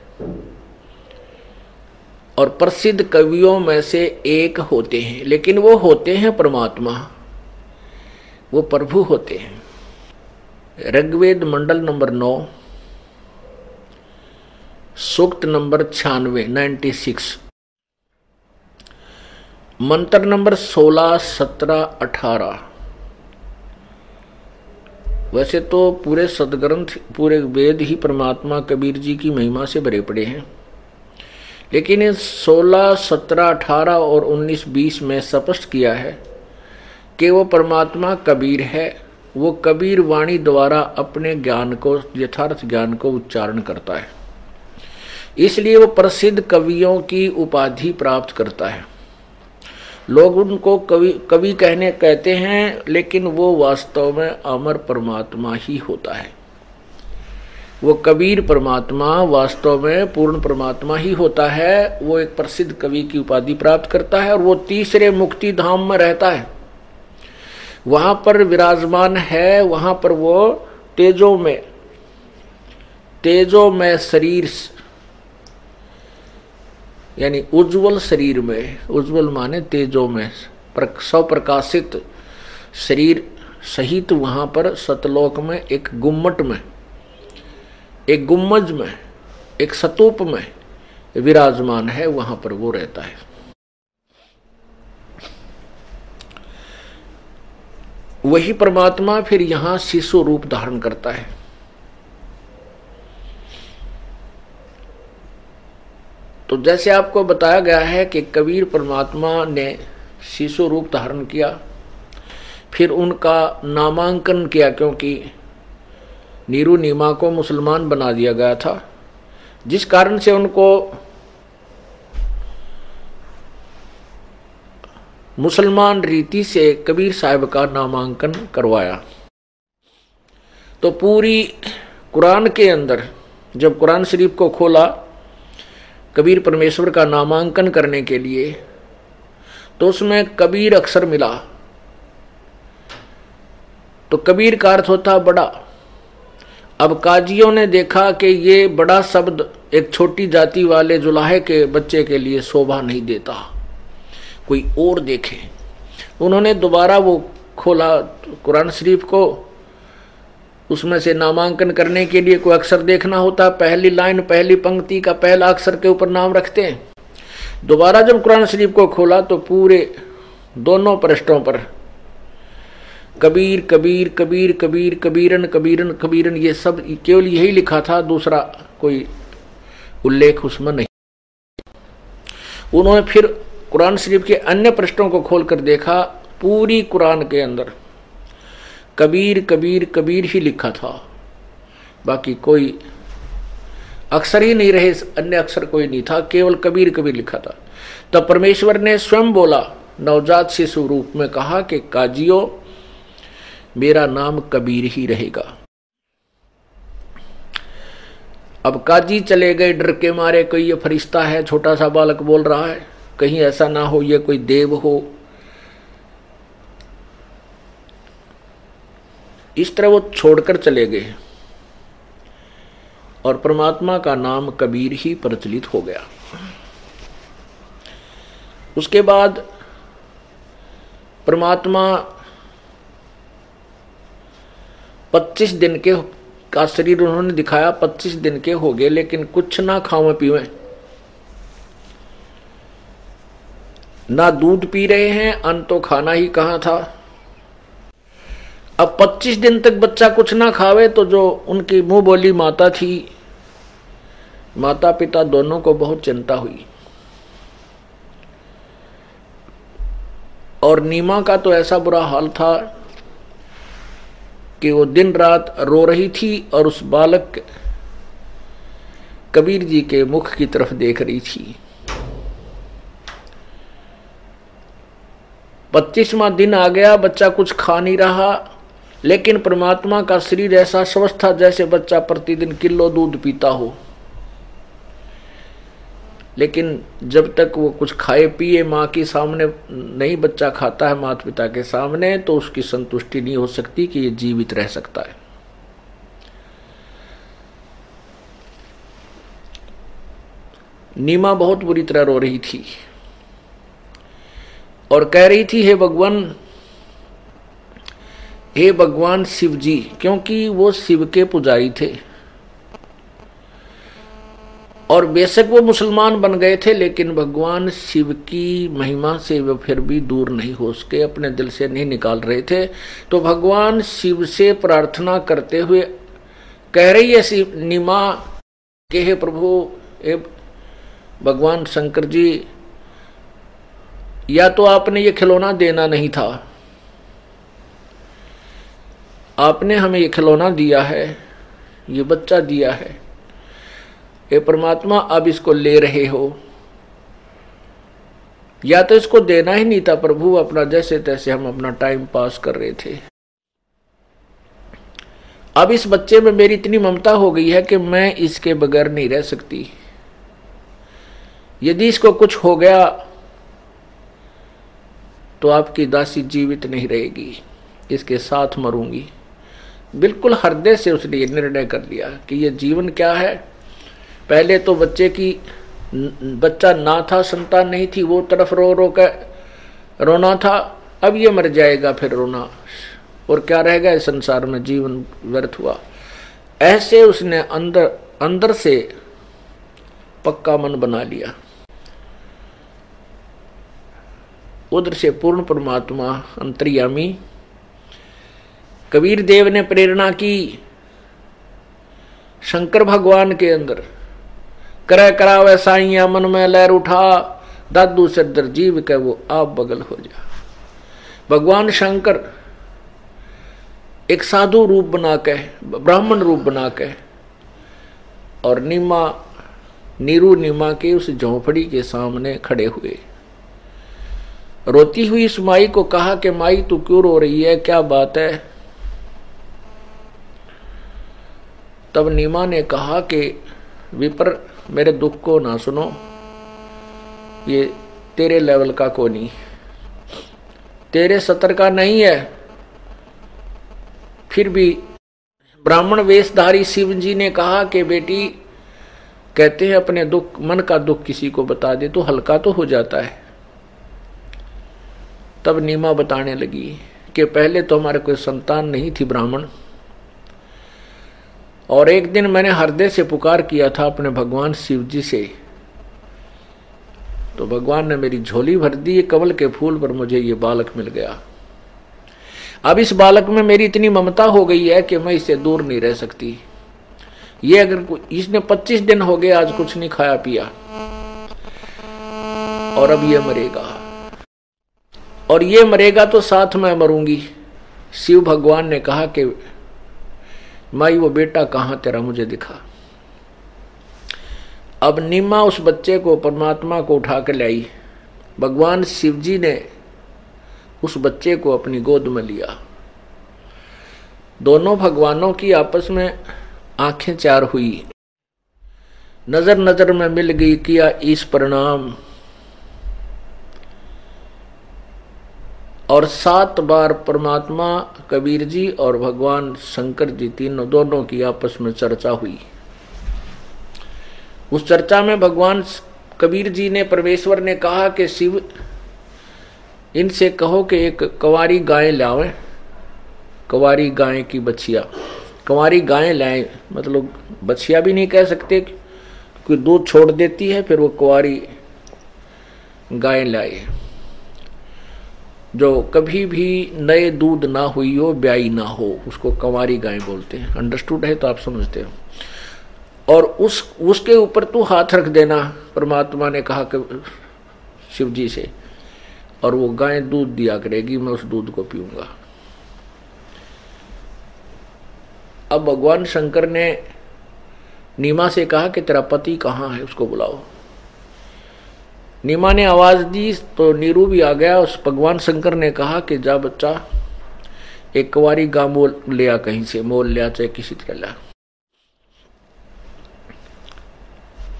और प्रसिद्ध कवियों में से एक होते हैं, लेकिन वो होते हैं परमात्मा। वो प्रभु होते हैं। ऋग्वेद मंडल नंबर नौ, सूक्त नंबर छियानवे नाइन्टी सिक्स। मंत्र नंबर सोलह, सत्रह, अठारह। वैसे तो पूरे सदग्रंथ, पूरे वेद ही परमात्मा कबीर जी की महिमा से भरे पड़े हैं। लेकिन इस सोलह, सत्रह, अठारह और उन्नीस, बीस में स्पष्ट किया है कि वो परमात्मा कबीर है। वो कबीर वाणी द्वारा अपने ज्ञान को, यथार्थ ज्ञान को उच्चारण करता है। इसलिए वो प्रसिद्ध कवियों की उपाधि प्राप्त करता है। लोग उनको कवि कवि कहने, कहते हैं, लेकिन वो वास्तव में अमर परमात्मा ही होता है। वो कबीर परमात्मा वास्तव में पूर्ण परमात्मा ही होता है, वो एक प्रसिद्ध कवि की उपाधि प्राप्त करता है और वो तीसरे मुक्ति धाम में रहता है। वहाँ पर विराजमान है, वहाँ पर वो तेजो में तेजो में शरीर यानी उज्जवल शरीर में, उज्जवल माने तेजो में प्रकाशित शरीर सहित वहाँ पर सतलोक में, एक गुम्मट में, एक गुम्मज में, एक सतूप में विराजमान है, वहाँ पर वो रहता है। वही परमात्मा फिर यहाँ शिशु रूप धारण करता है। तो जैसे आपको बताया गया है कि कबीर परमात्मा ने शिशु रूप धारण किया, फिर उनका नामांकन किया क्योंकि नीरू नीमा को मुसलमान बना दिया गया था। जिस कारण से उनको मुसलमान रीति से कबीर साहब का नामांकन करवाया। तो पूरी कुरान के अंदर, जब कुरान शरीफ को खोला कबीर परमेश्वर का नामांकन करने के लिए तो उसमें कबीर अक्षर मिला। तो कबीर का अर्थ होता बड़ा। अब काजियों ने देखा कि ये बड़ा शब्द एक छोटी जाति वाले जुलाहे के बच्चे के लिए शोभा नहीं देता। कोई और देखे। उन्होंने दोबारा वो खोला कुरान शरीफ को उसमें से नामांकन करने के लिए कोई अक्षर देखना होता है पहली लाइन, पहली पंक्ति का पहला अक्षर के ऊपर नाम रखते हैं। दोबारा जब कुरान शरीफ को खोला तो पूरे दोनों पृष्ठों पर कबीर कबीर कबीर कबीर, कबीरन कबीरन कबीरन, ये सब केवल यही लिखा था, दूसरा कोई उल्लेख उसमें नहीं। उन्होंने फिर कुरान शरीफ के अन्य पृष्ठों को खोलकर देखा, पूरी कुरान के अंदर। कबीर कबीर कबीर ही लिखा था। बाकी कोई अक्षर ही नहीं रहे, अन्य अक्षर कोई नहीं था, केवल कबीर कबीर लिखा था। तब परमेश्वर ने स्वयं बोला, नवजात शिशु रूप में कहा कि, काजियो, मेरा नाम कबीर ही रहेगा। अब काजी चले गए, डर के मारे, कोई ये फरिश्ता है, छोटा सा बालक बोल रहा है, कहीं ऐसा ना हो, ये कोई देव हो। इस तरह वो छोड़कर चले गए और परमात्मा का नाम कबीर ही प्रचलित हो गया। उसके बाद परमात्मा 25 दिन के का शरीर उन्होंने दिखाया, पच्चीस दिन के हो गए, लेकिन कुछ ना खावे पीवे ना दूध पी रहे हैं, अन्न तो खाना ही कहा था। अब 25 दिन तक बच्चा कुछ ना खावे तो जो उनकी मुँह बोली माता थी माता पिता दोनों को बहुत चिंता हुई। और नीमा का तो ऐसा बुरा हाल था कि वो दिन रात रो रही थी और उस बालक कबीर जी के मुख की तरफ़ देख रही थी। पच्चीसवा दिन आ गया, बच्चा कुछ खा नहीं रहा। लेकिन परमात्मा का शरीर ऐसा स्वस्थ था जैसे बच्चा प्रतिदिन किलो दूध पीता हो। लेकिन जब तक वो कुछ खाए, पिए, माँ के सामने नहीं बच्चा खाता है माता पिता के सामने तो उसकी संतुष्टि नहीं हो सकती कि ये जीवित रह सकता है। नीमा बहुत बुरी तरह रो रही थी और कह रही थी, हे भगवान हे भगवान शिव जी क्योंकि वो शिव के पुजारी थे। और बेशक वो मुसलमान बन गए थे, लेकिन भगवान शिव की महिमा से वे फिर भी दूर नहीं हो सके, अपने दिल से नहीं निकाल रहे थे। तो भगवान शिव से प्रार्थना करते हुए कह रही है, शिव, निमा के हे प्रभु, हे भगवान शंकर जी, या तो आपने ये खिलौना देना नहीं था? आपने हमें ये खिलौना दिया है, ये बच्चा दिया है। ये परमात्मा, अब इसको ले रहे हो। या तो इसको देना ही नहीं था प्रभु, अपना जैसे तैसे हम अपना टाइम पास कर रहे थे। अब इस बच्चे में मेरी इतनी ममता हो गई है कि मैं इसके बगैर नहीं रह सकती। यदि इसको कुछ हो गया तो आपकी दासी जीवित नहीं रहेगी, इसके साथ मरूँगी। बिल्कुल हृदय से उसने ये निर्णय कर लिया कि ये जीवन क्या है। पहले तो बच्चे की बच्चा ना था, संतान नहीं थी, वो तरफ़ रो रो कर रोना था, अब ये मर जाएगा, फिर रोना। और क्या रहेगा इस संसार में? जीवन व्यर्थ हुआ। ऐसे उसने अंदर अंदर से पक्का मन बना लिया। उधर से पूर्ण परमात्मा, अंतर्यामी कबीर देव ने प्रेरणा की शंकर भगवान के अंदर। करे करावे साइया मन में लहर उठा, दादू से दर जीव के वो आप बगल हो जा। भगवान शंकर एक साधु रूप बना के, ब्राह्मण रूप बना के, और नीमा, नीरू नीमा के उस झोंपड़ी के सामने खड़े हुए। रोती हुई इस माई को कहा कि, माई, तू क्यों रो रही है? क्या बात है? तब नीमा ने कहा कि, विपर, मेरे दुख को ना सुनो। ये तेरे लेवल का को नहीं। तेरे सतर का नहीं है। फिर भी ब्राह्मण वेशधारी शिव जी ने कहा कि, बेटी, कहते हैं अपने दुख, मन का दुख किसी को बता दे तो हल्का तो हो जाता है। तब नीमा बताने लगी कि, पहले तो हमारे कोई संतान नहीं थी ब्राह्मण। और एक दिन मैंने हृदय से पुकार किया था अपने भगवान शिव जी से। तो भगवान ने मेरी झोली भर दी कमल के फूल पर मुझे ये बालक मिल गया। अब इस बालक में मेरी इतनी ममता हो गई है कि मैं इससे दूर नहीं रह सकती। ये अगर इसने 25 दिन हो गए आज कुछ नहीं खाया पिया। और अब ये मरेगा। और ये मरेगा तो साथ में मरूँगी। शिव भगवान ने कहा कि माई, वो बेटा कहाँ तेरा मुझे दिखा? अब नीमा उस बच्चे को, परमात्मा को उठा कर लाई भगवान शिव जी ने उस बच्चे को अपनी गोद में लिया। दोनों भगवानों की आपस में आँखें चार हुई। नज़र नज़र में मिल गई, किया इस परिणाम। और सात बार परमात्मा, कबीर जी और भगवान शंकर जी तीनों दोनों की आपस में चर्चा हुई। उस चर्चा में भगवान कबीर जी ने, परमेश्वर ने कहा कि शिव, इनसे कहो कि एक कवारी गाय लावे। कवारी गाय की बछिया। कवारी गाय लाए मतलब बछिया भी नहीं कह सकते कोई दूध छोड़ देती है, फिर वो कुआरी गाय लाए। जो कभी भी नए दूध ना हुई हो, ब्याई ना हो, उसको कंवारी गाय बोलते हैं। अंडरस्टूड है तो आप समझते हो। और उस, उसके ऊपर तू हाथ रख देना, परमात्मा ने कहा कि शिव जी से, और वो गाय दूध दिया करेगी, मैं उस दूध को पीऊँगा। अब भगवान शंकर ने नीमा से कहा कि तेरा पति कहाँ है, उसको बुलाओ। नीमा ने आवाज़ दी तो नीरू भी आ गया। उस भगवान शंकर ने कहा कि जा बच्चा, एक कुवारी गा मोल लिया कहीं से, मोल लिया चाहे किसी तरह लिया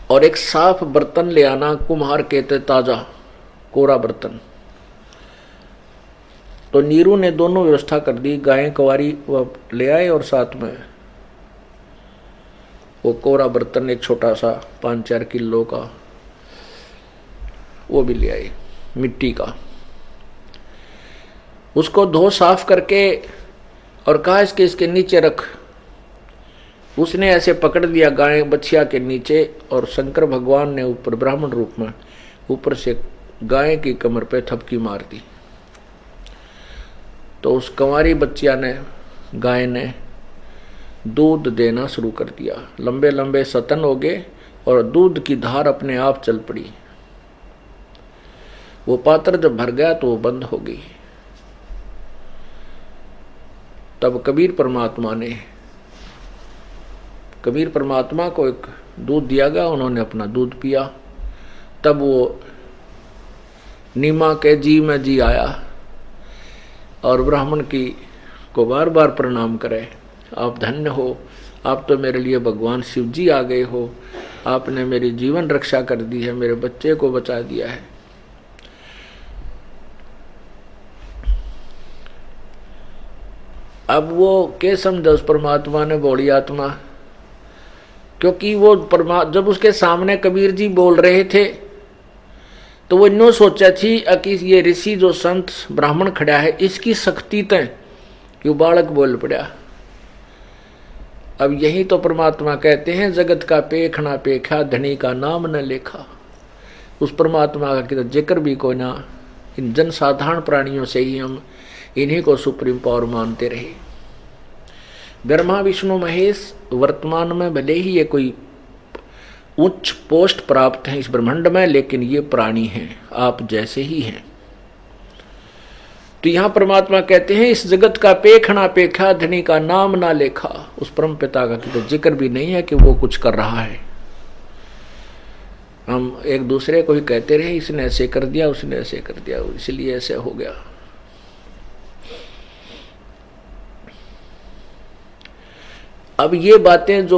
और एक साफ़ बर्तन ले आना, कुम्हार कहते, ताज़ा, कोरा बर्तन। तो नीरू ने दोनों व्यवस्था कर दी, गायें कुवारी ले आए और साथ में वो कोरा बर्तन, एक छोटा सा पाँच चार किलो का वो भी ले आई, मिट्टी का। उसको धो साफ़ करके और कहा, इसके इसके नीचे रख। उसने ऐसे पकड़ दिया गाय बछिया के नीचे और शंकर भगवान ने ऊपर, ब्राह्मण रूप में ऊपर से गाय की कमर पे थपकी मार दी। तो उस कंवारी बच्चिया ने, गाय ने दूध देना शुरू कर दिया। लंबे लंबे सतन हो गए और दूध की धार अपने आप चल पड़ी। वो पात्र जब भर गया तो वो बंद हो गई। तब कबीर परमात्मा ने, कबीर परमात्मा को एक दूध दिया गया, उन्होंने अपना दूध पिया। तब वो नीमा के जी में जी आया और ब्राह्मण की को बार बार प्रणाम करे। आप धन्य हो, आप तो मेरे लिए भगवान शिव जी आ गए हो, आपने मेरी जीवन रक्षा कर दी है, मेरे बच्चे को बचा दिया है। अब वो के समझा उस परमात्मा ने बोली आत्मा? क्योंकि वो परमा, जब उसके सामने कबीर जी बोल रहे थे तो वो नो सोचा थी कि ये ऋषि जो संत ब्राह्मण खड़ा है, इसकी शक्ति तय क्यों बालक बोल पड़ा। अब यही तो परमात्मा कहते हैं, जगत का पेखना पेखा, धनी का नाम न लेखा। उस परमात्मा का ज़िक्र भी कोई ना, इन जनसाधारण प्राणियों से ही हम इन्हीं को सुप्रीम पावर मानते रहे। ब्रह्मा, विष्णु, महेश, वर्तमान में भले ही ये कोई उच्च पोस्ट प्राप्त है इस ब्रह्मांड में, लेकिन ये प्राणी हैं, आप जैसे ही हैं। तो यहाँ परमात्मा कहते हैं, इस जगत का पेखना पेखा, धनी का नाम ना लेखा। उस परम पिता का तो ज़िक्र भी नहीं है कि वो कुछ कर रहा है। हम एक दूसरे को ही कहते रहे, इसने ऐसे कर दिया, उसने ऐसे कर दिया, इसलिए ऐसे हो गया। अब ये बातें जो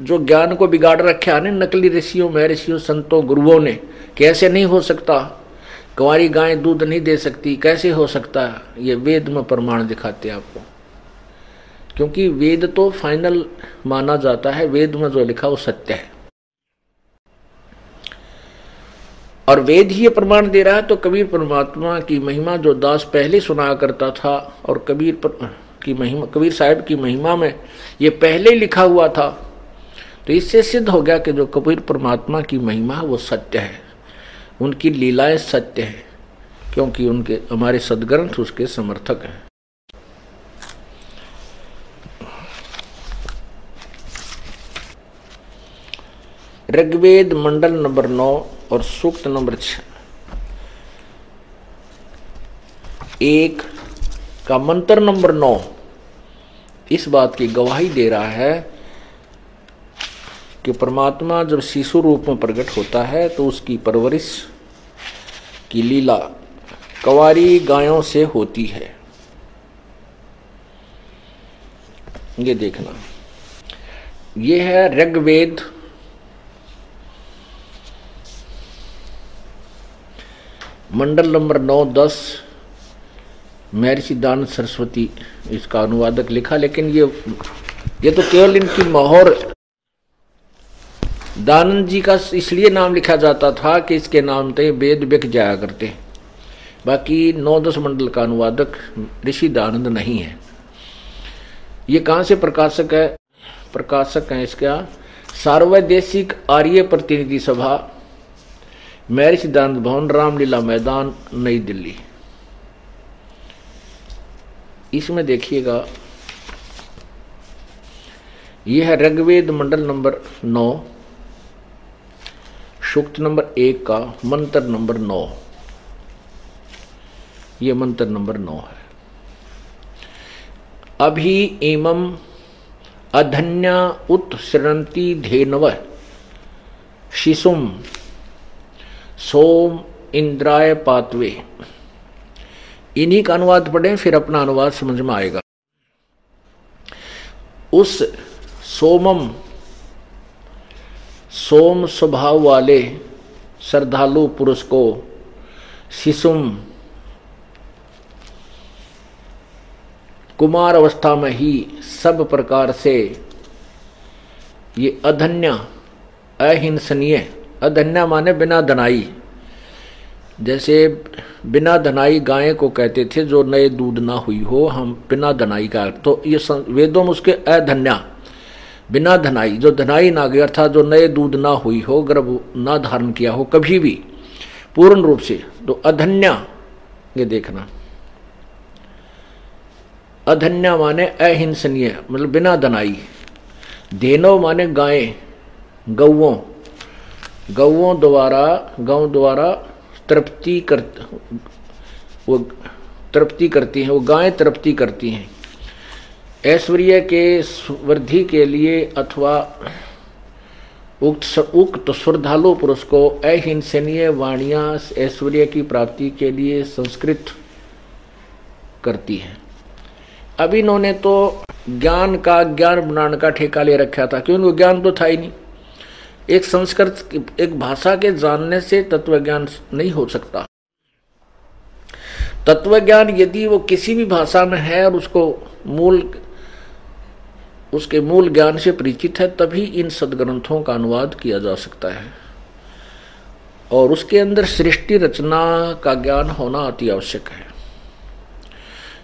जो ज्ञान को बिगाड़ रखे ना नकली ऋषियों महर्षियों संतों, गुरुओं ने, कैसे नहीं हो सकता? कुंवारी गाय दूध नहीं दे सकती, कैसे हो सकता ये वेद में प्रमाण दिखाते हैं आपको। क्योंकि वेद तो फाइनल माना जाता है, वेद में जो लिखा वो सत्य है। और वेद ही ये प्रमाण दे रहा है तो कबीर परमात्मा की महिमा जो दास पहले सुना करता था, और कबीर पर की महिमा, कबीर साहब की महिमा में ये पहले लिखा हुआ था। तो इससे सिद्ध हो गया कि जो कबीर परमात्मा की महिमा वो सत्य है। उनकी लीलाएँ सत्य है, क्योंकि उनके, हमारे सदग्रंथ उसके समर्थक हैं। ऋग्वेद मंडल नंबर नौ और सूक्त नंबर छ। एक का मंत्र नंबर नौ इस बात की गवाही दे रहा है कि परमात्मा जब शिशु रूप में प्रकट होता है तो उसकी परवरिश की लीला कवारी गायों से होती है। ये देखना। ये है ऋग्वेद। मंडल नंबर नौ, दस। महर्षि दान सरस्वती इसका अनुवादक लिखा, लेकिन ये ये तो केवल इनकी मोहर। दानंद जी का इसलिए नाम लिखा जाता था कि इसके नाम थे वेद बिक जाया करते। बाकी नौ दस मंडल का अनुवादक ऋषि दानंद नहीं है। ये कहाँ से प्रकाशक है? प्रकाशक है इसका सार्वदेशिक आर्य प्रतिनिधि सभा महर्षि दानंद भवन, रामलीला मैदान, नई दिल्ली। इसमें देखिएगा। यह है ऋग्वेद मंडल नंबर नौ, सूक्त नंबर एक का मंत्र नंबर नौ। यह मंत्र नंबर नौ है। अभी इमम अधन्या उत्सृणती धेनव शिशुम सोम इंद्राय पातवे। इन्हीं का अनुवाद पढ़ें, फिर अपना अनुवाद समझ में आएगा। उस सोमम, सोम स्वभाव वाले श्रद्धालु पुरुष को शिशुम कुमार अवस्था में ही सब प्रकार से ये अधन्य, अहिंसनीय, अधन्य माने बिना धनाई जैसे बिना धनाई गाय को कहते थे, जो नए दूध ना हुई हो, हम बिना धनाई का तो ये वेदों में उसके अधन्या। बिना धनाई, जो धनाई ना गई, अर्थात जो नए दूध ना हुई हो गर्भ ना धारण किया हो, कभी भी, पूर्ण रूप से तो अधन्या, ये देखना। अधन्या माने अहिंसनीय मतलब बिना धनाई। धेनो माने गाय गौओं गौओं द्वारा गौ द्वारा तृप्ति कर, वो तृप्ति करती हैं, वो गायें तृप्ति करती हैं। ऐश्वर्य के वृद्धि के लिए अथवा उक्त उक्त श्रद्धालु पुरुष को अहिंसनीय वाणियाँ ऐश्वर्य की प्राप्ति के लिए संस्कृत करती हैं। अभी इन्होंने तो ज्ञान का ज्ञान बनाने का ठेका ले रखा था, क्योंकि वो ज्ञान तो था ही नहीं। एक संस्कृत एक भाषा के जानने से तत्व ज्ञान नहीं हो सकता। तत्व ज्ञान यदि वो किसी भी भाषा में है और उसको मूल, उसके मूल ज्ञान से परिचित है, तभी इन सदग्रंथों का अनुवाद किया जा सकता है। और उसके अंदर सृष्टि रचना का ज्ञान होना अति आवश्यक है।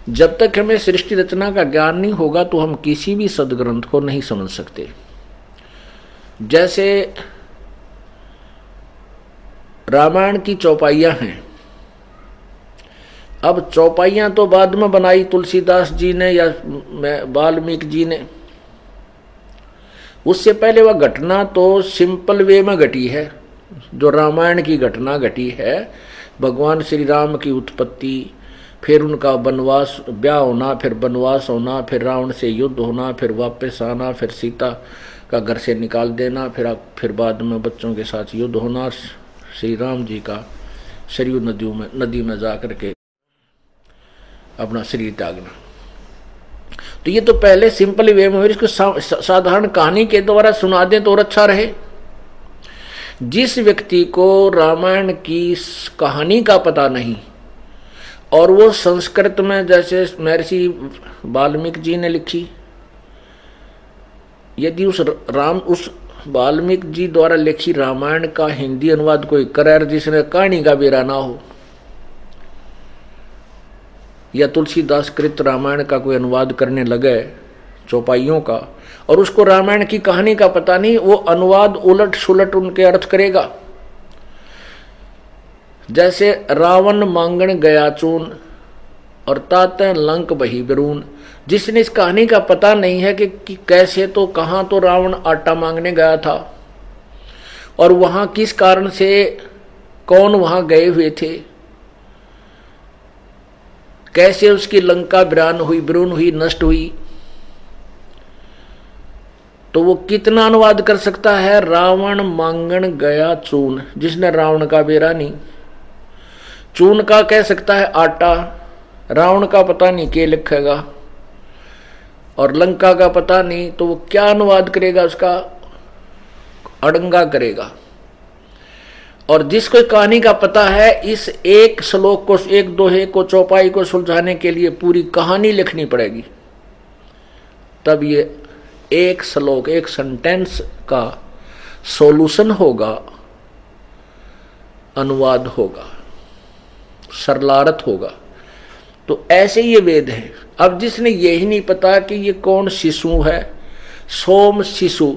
जब तक हमें सृष्टि रचना का ज्ञान नहीं होगा तो हम किसी भी सदग्रंथ को नहीं समझ सकते। जैसे रामायण की चौपाइयाँ हैं। अब चौपाइयाँ तो बाद में बनाई तुलसीदास जी ने या वाल्मीकि जी ने। उससे पहले वह घटना तो सिंपल वे में घटी है। जो रामायण की घटना घटी है, भगवान श्री राम की उत्पत्ति, फिर उनका वनवास, ब्याह होना, फिर वनवास होना, फिर रावण से युद्ध होना, फिर वापस आना, फिर सीता का घर से निकाल देना, फिर आप, फिर बाद में बच्चों के साथ युद्ध होना श्री राम जी का सरयू नदियों में, नदी में जा करके अपना शरीर त्यागना। तो ये तो पहले सिंपल वे में इसको साधारण कहानी के द्वारा सुना दें तो और अच्छा रहे। जिस व्यक्ति को रामायण की कहानी का पता नहीं, और वो संस्कृत में, जैसे महर्षि वाल्मीकि जी ने लिखी यदि उस राम, उस वाल्मीकि जी द्वारा लिखी रामायण का हिंदी अनुवाद कोई करे जिसने कहानी का बेरा ना हो, या तुलसीदास कृत रामायण का कोई अनुवाद करने लगे चौपाइयों का, और उसको रामायण की कहानी का पता नहीं, वो अनुवाद उलट सुलट उनके अर्थ करेगा। जैसे रावण मांगण गया चून, और ताते लंक बही बिरून जिसने इस कहानी का पता नहीं है कि, कि कैसे तो कहाँ तो रावण आटा मांगने गया था। और वहाँ किस कारण से कौन वहाँ गए हुए थे? कैसे उसकी लंका बिरान हुई बिरून हुई नष्ट हुई? तो वो कितना अनुवाद कर सकता है? रावण मांगण गया चून जिसने रावण का बेरा नहीं। चून का कह सकता है आटा। रावण का पता नहीं के लिखेगा। और लंका का पता नहीं तो वो क्या अनुवाद करेगा उसका? अड़ंगा करेगा। और जिसको कहानी का पता है, इस एक श्लोक को, एक दोहे को, चौपाई को सुलझाने के लिए पूरी कहानी लिखनी पड़ेगी। तब ये एक श्लोक, एक सेंटेंस का सॉल्यूशन होगा, अनुवाद होगा, सरलारत होगा। तो ऐसे ये वेद है। अब जिसने यही नहीं पता कि ये कौन शिशु है, सोम शिशु।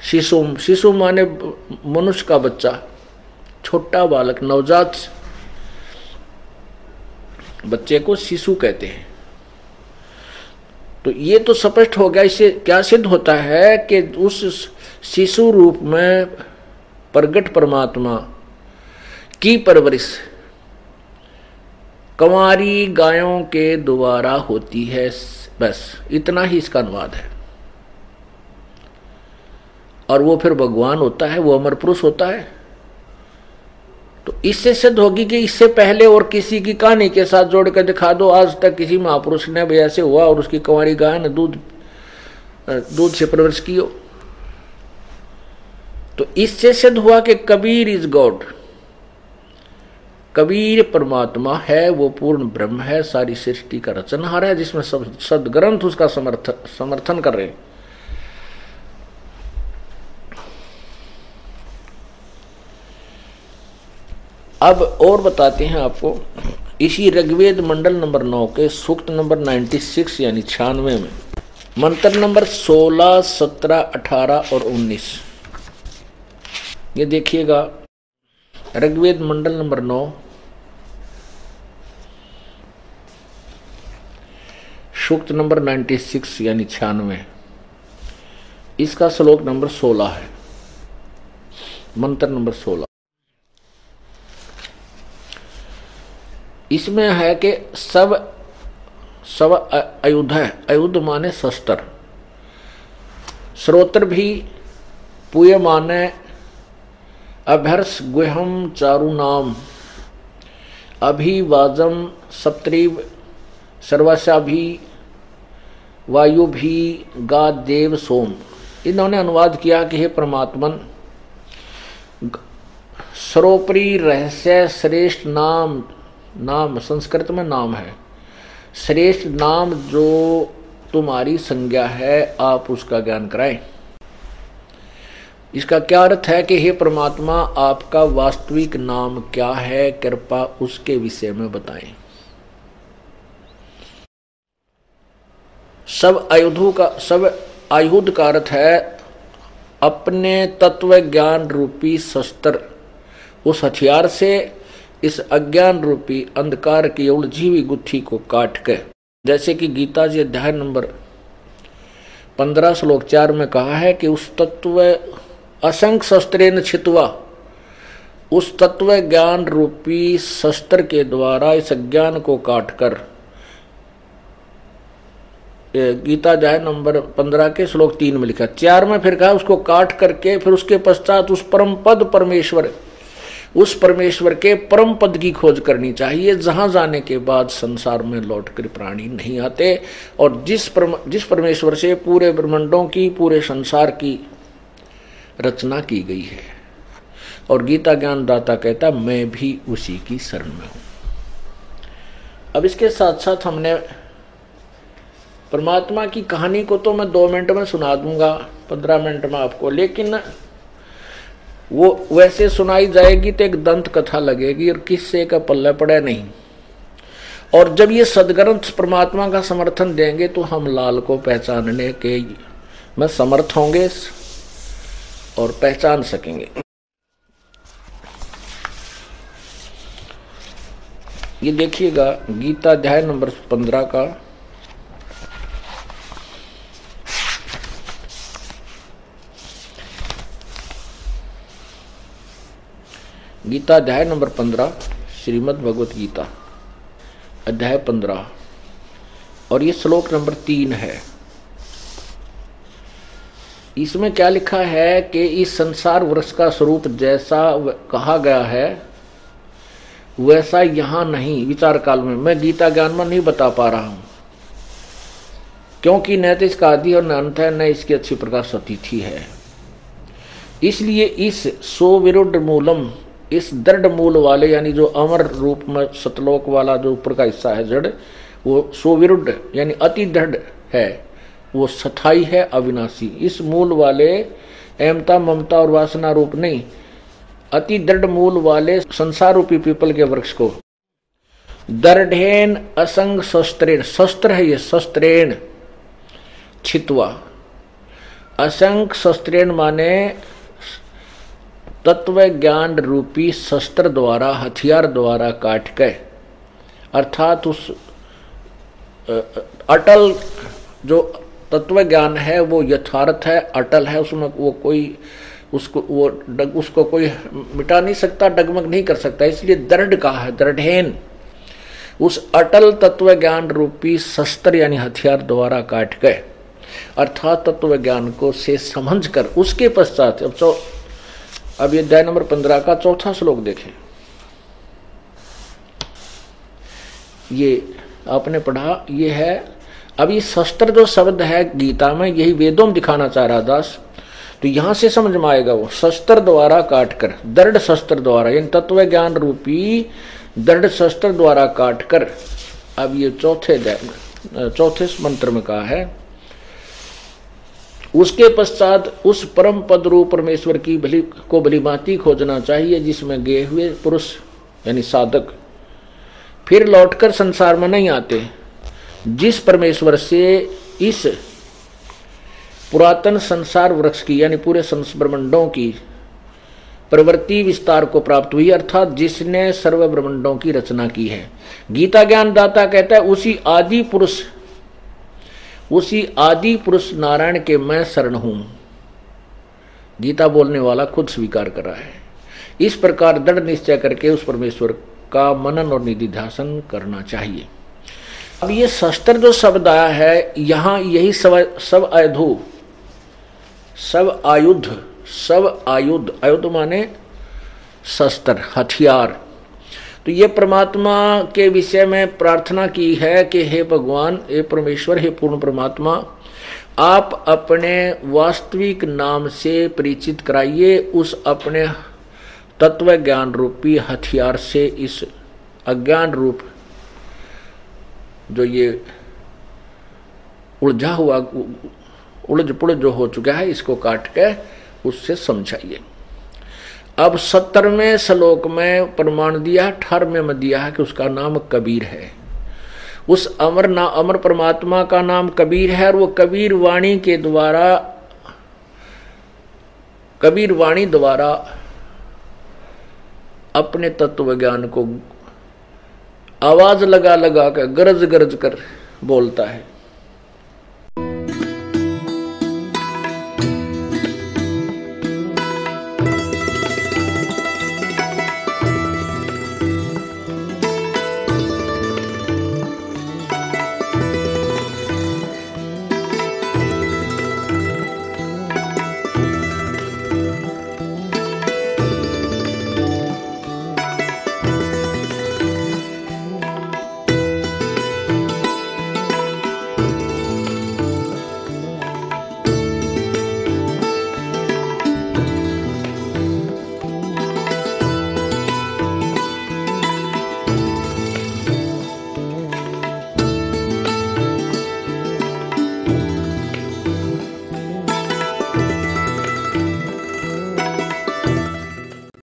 शिशु शिशु माने मनुष्य का बच्चा, छोटा बालक, नवजात। बच्चे को शिशु कहते हैं। तो ये तो स्पष्ट हो गया इससे क्या सिद्ध होता है कि उस शिशु रूप में प्रगट परमात्मा की परवरिश कंवारी गायों के द्वारा होती है बस, इतना ही इसका अनुवाद है। और वो फिर भगवान होता है, वो अमर पुरुष होता है। तो इससे सिद्ध होगी कि इससे पहले और किसी की कहानी के साथ जोड़ कर दिखा दो, आज तक किसी महापुरुष ने भी ऐसे हुआ और उसकी कंवारी गाय ने दूध दूध से प्रवेश कियो। तो इससे सिद्ध हुआ कि कबीर इज़ गॉड। कबीर परमात्मा है वो पूर्ण ब्रह्म है सारी सृष्टि का रचनहार है जिसमें सब सदग्रंथ उसका समर्थन समर्थन कर रहे हैं। अब और बताते हैं आपको इसी ऋग्वेद मंडल नंबर नौ के सूक्त नंबर 96 यानी छियानवे में मंत्र नंबर 16, 17, 18 और 19 ये देखिएगा ऋग्वेद मंडल नंबर नौ सूक्त नंबर 96 यानी छियानवे। इसका श्लोक नंबर 16 है। मंत्र नंबर 16 इसमें है कि सब सब अयुद्ध है। अयुद्ध माने शस्त्र। श्रोत्र भी पुय माने अभ्यर्ष गुहम चारु नाम। अभिवाजम सप्तरीव सर्वस्या भी वायु भी गा देव सोम। इन्होंने अनुवाद किया कि हे परमात्मन, सरोपरी रहस्य श्रेष्ठ नाम नाम, संस्कृत में नाम है। श्रेष्ठ नाम जो तुम्हारी संज्ञा है, आप उसका ज्ञान कराएँ। इसका क्या अर्थ है कि हे परमात्मा, आपका वास्तविक नाम क्या है? कृपा उसके विषय में बताएँ। सब आयुधों का, सब आयुध का अर्थ है, अपने तत्व ज्ञान रूपी शस्त्र। उस हथियार से इस अज्ञान रूपी अंधकार की उलझीवी गुत्थी को काट के, जैसे कि गीता जी अध्याय नंबर पंद्रह श्लोक चार में कहा है कि उस तत्व असंख शस्त्र छितवा। उस तत्व ज्ञान रूपी शस्त्र के द्वारा इस अज्ञान को काटकर गीता अध्याय नंबर पंद्रह के श्लोक तीन में लिखा चार में फिर कहा, उसको काट करके फिर उसके पश्चात उस परम पद परमेश्वर, उस परमेश्वर के परम पद की खोज करनी चाहिए, जहाँ जाने के बाद संसार में लौट कर प्राणी नहीं आते, और जिस परम, जिस परमेश्वर से पूरे ब्रह्मंडों की, पूरे संसार की रचना की गई है। और गीता ज्ञान दाता कहता, मैं भी उसी की शरण में हूँ। अब इसके साथ साथ हमने परमात्मा की कहानी को तो मैं दो मिनट में सुना दूँगा, पंद्रह मिनट में आपको, लेकिन वो वैसे सुनाई जाएगी तो एक दंत कथा लगेगी और किससे का पल्ला पड़े नहीं। और जब ये सदग्रंथ परमात्मा का समर्थन देंगे तो हम लाल को पहचानने के में समर्थ होंगे और पहचान सकेंगे। ये देखिएगा गीता अध्याय नंबर पंद्रह का। गीता अध्याय नंबर पंद्रह, श्रीमद भगवत गीता। अध्याय पंद्रह। और ये श्लोक नंबर तीन है। इसमें क्या लिखा है कि इस संसार वृक्ष का स्वरूप जैसा कहा गया है, वैसा यहाँ नहीं, विचार काल में। मैं गीता ज्ञान में नहीं बता पा रहा हूँ। क्योंकि न तो इसका आदि और न अंत है, न इसकी अच्छी प्रकाश अतिथि है। इसलिए इस सो विरुद्ध मूलम इस दृढ़ मूल वाले, यानी जो अमर रूप में सतलोक वाला जो ऊपर का हिस्सा है, जड़, वो सुविरुद्ध यानी अति दृढ़ है, वो सथाई है, अविनाशी। इस मूल वाले एमता ममता और वासना रूप नहीं, अति दृढ़ मूल वाले संसार रूपी पीपल के वृक्ष को। दृढ़ेन असंग शस्त्रेण, शस्त्र है ये, शस्त्रेण छितवा। असंग शस्त्रेण माने तत्व ज्ञान रूपी शस्त्र द्वारा, हथियार द्वारा काट के अर्थात उस अटल जो तत्व ज्ञान है, वो यथार्थ है, अटल है, उसमें वो कोई, उसको, वो डग, उसको कोई मिटा नहीं सकता, डगमग नहीं कर सकता। इसलिए दृढ़ कहा है दृढ़ेन उस अटल तत्व ज्ञान रूपी शस्त्र यानी हथियार द्वारा काट गए। अर्थात तत्व ज्ञान को से समझ कर उसके पश्चात, अब अब ये अध्याय नंबर पंद्रह का चौथा श्लोक देखें। ये आपने पढ़ा, ये है, अब ये शस्त्र जो शब्द है गीता में, यही वेदों में दिखाना चाह रहा दास। तो यहाँ से समझ में आएगा वो, शस्त्र द्वारा काटकर, दृढ़ शस्त्र द्वारा, यानी तत्व ज्ञान रूपी दृढ़ शस्त्र द्वारा काटकर। अब ये चौथे चौथे मंत्र में कहा है उसके पश्चात उस परम पद रूप परमेश्वर की भली, को भली भांति खोजना चाहिए, जिसमें गए हुए पुरुष, यानी साधक, फिर लौटकर संसार में नहीं आते। जिस परमेश्वर से इस पुरातन संसार वृक्ष की, यानी पूरे ब्रह्मंडों की प्रवृत्ति विस्तार को प्राप्त हुई, अर्थात जिसने सर्व ब्रह्मंडों की रचना की है। गीता ज्ञान दाता कहता है, उसी आदि पुरुष उसी आदि पुरुष नारायण के मैं शरण हूँ। गीता बोलने वाला खुद स्वीकार कर रहा है। इस प्रकार दृढ़ निश्चय करके उस परमेश्वर का मनन और निधि ध्यान करना चाहिए। अब ये शस्त्र जो शब्द आया है, यहाँ यही सब सब आयुधु, सब आयुध सब आयुध। आयुध माने शस्त्र, हथियार। तो ये परमात्मा के विषय में प्रार्थना की है कि हे भगवान, हे परमेश्वर, हे पूर्ण परमात्मा, आप अपने वास्तविक नाम से परिचित कराइए उस अपने तत्व ज्ञान रूपी हथियार से इस अज्ञान रूप जो ये उलझा हुआ उलझ पुलझ जो हो चुका है, इसको काट के उससे समझाइए। अब सत्तरवें श्लोक में प्रमाण दिया अठारहवें में दिया है कि उसका नाम कबीर है। उस अमर ना, अमर परमात्मा का नाम कबीर है और वो कबीर वाणी के द्वारा, कबीर वाणी द्वारा अपने तत्व ज्ञान को आवाज़ लगा लगा कर गरज गरज कर बोलता है।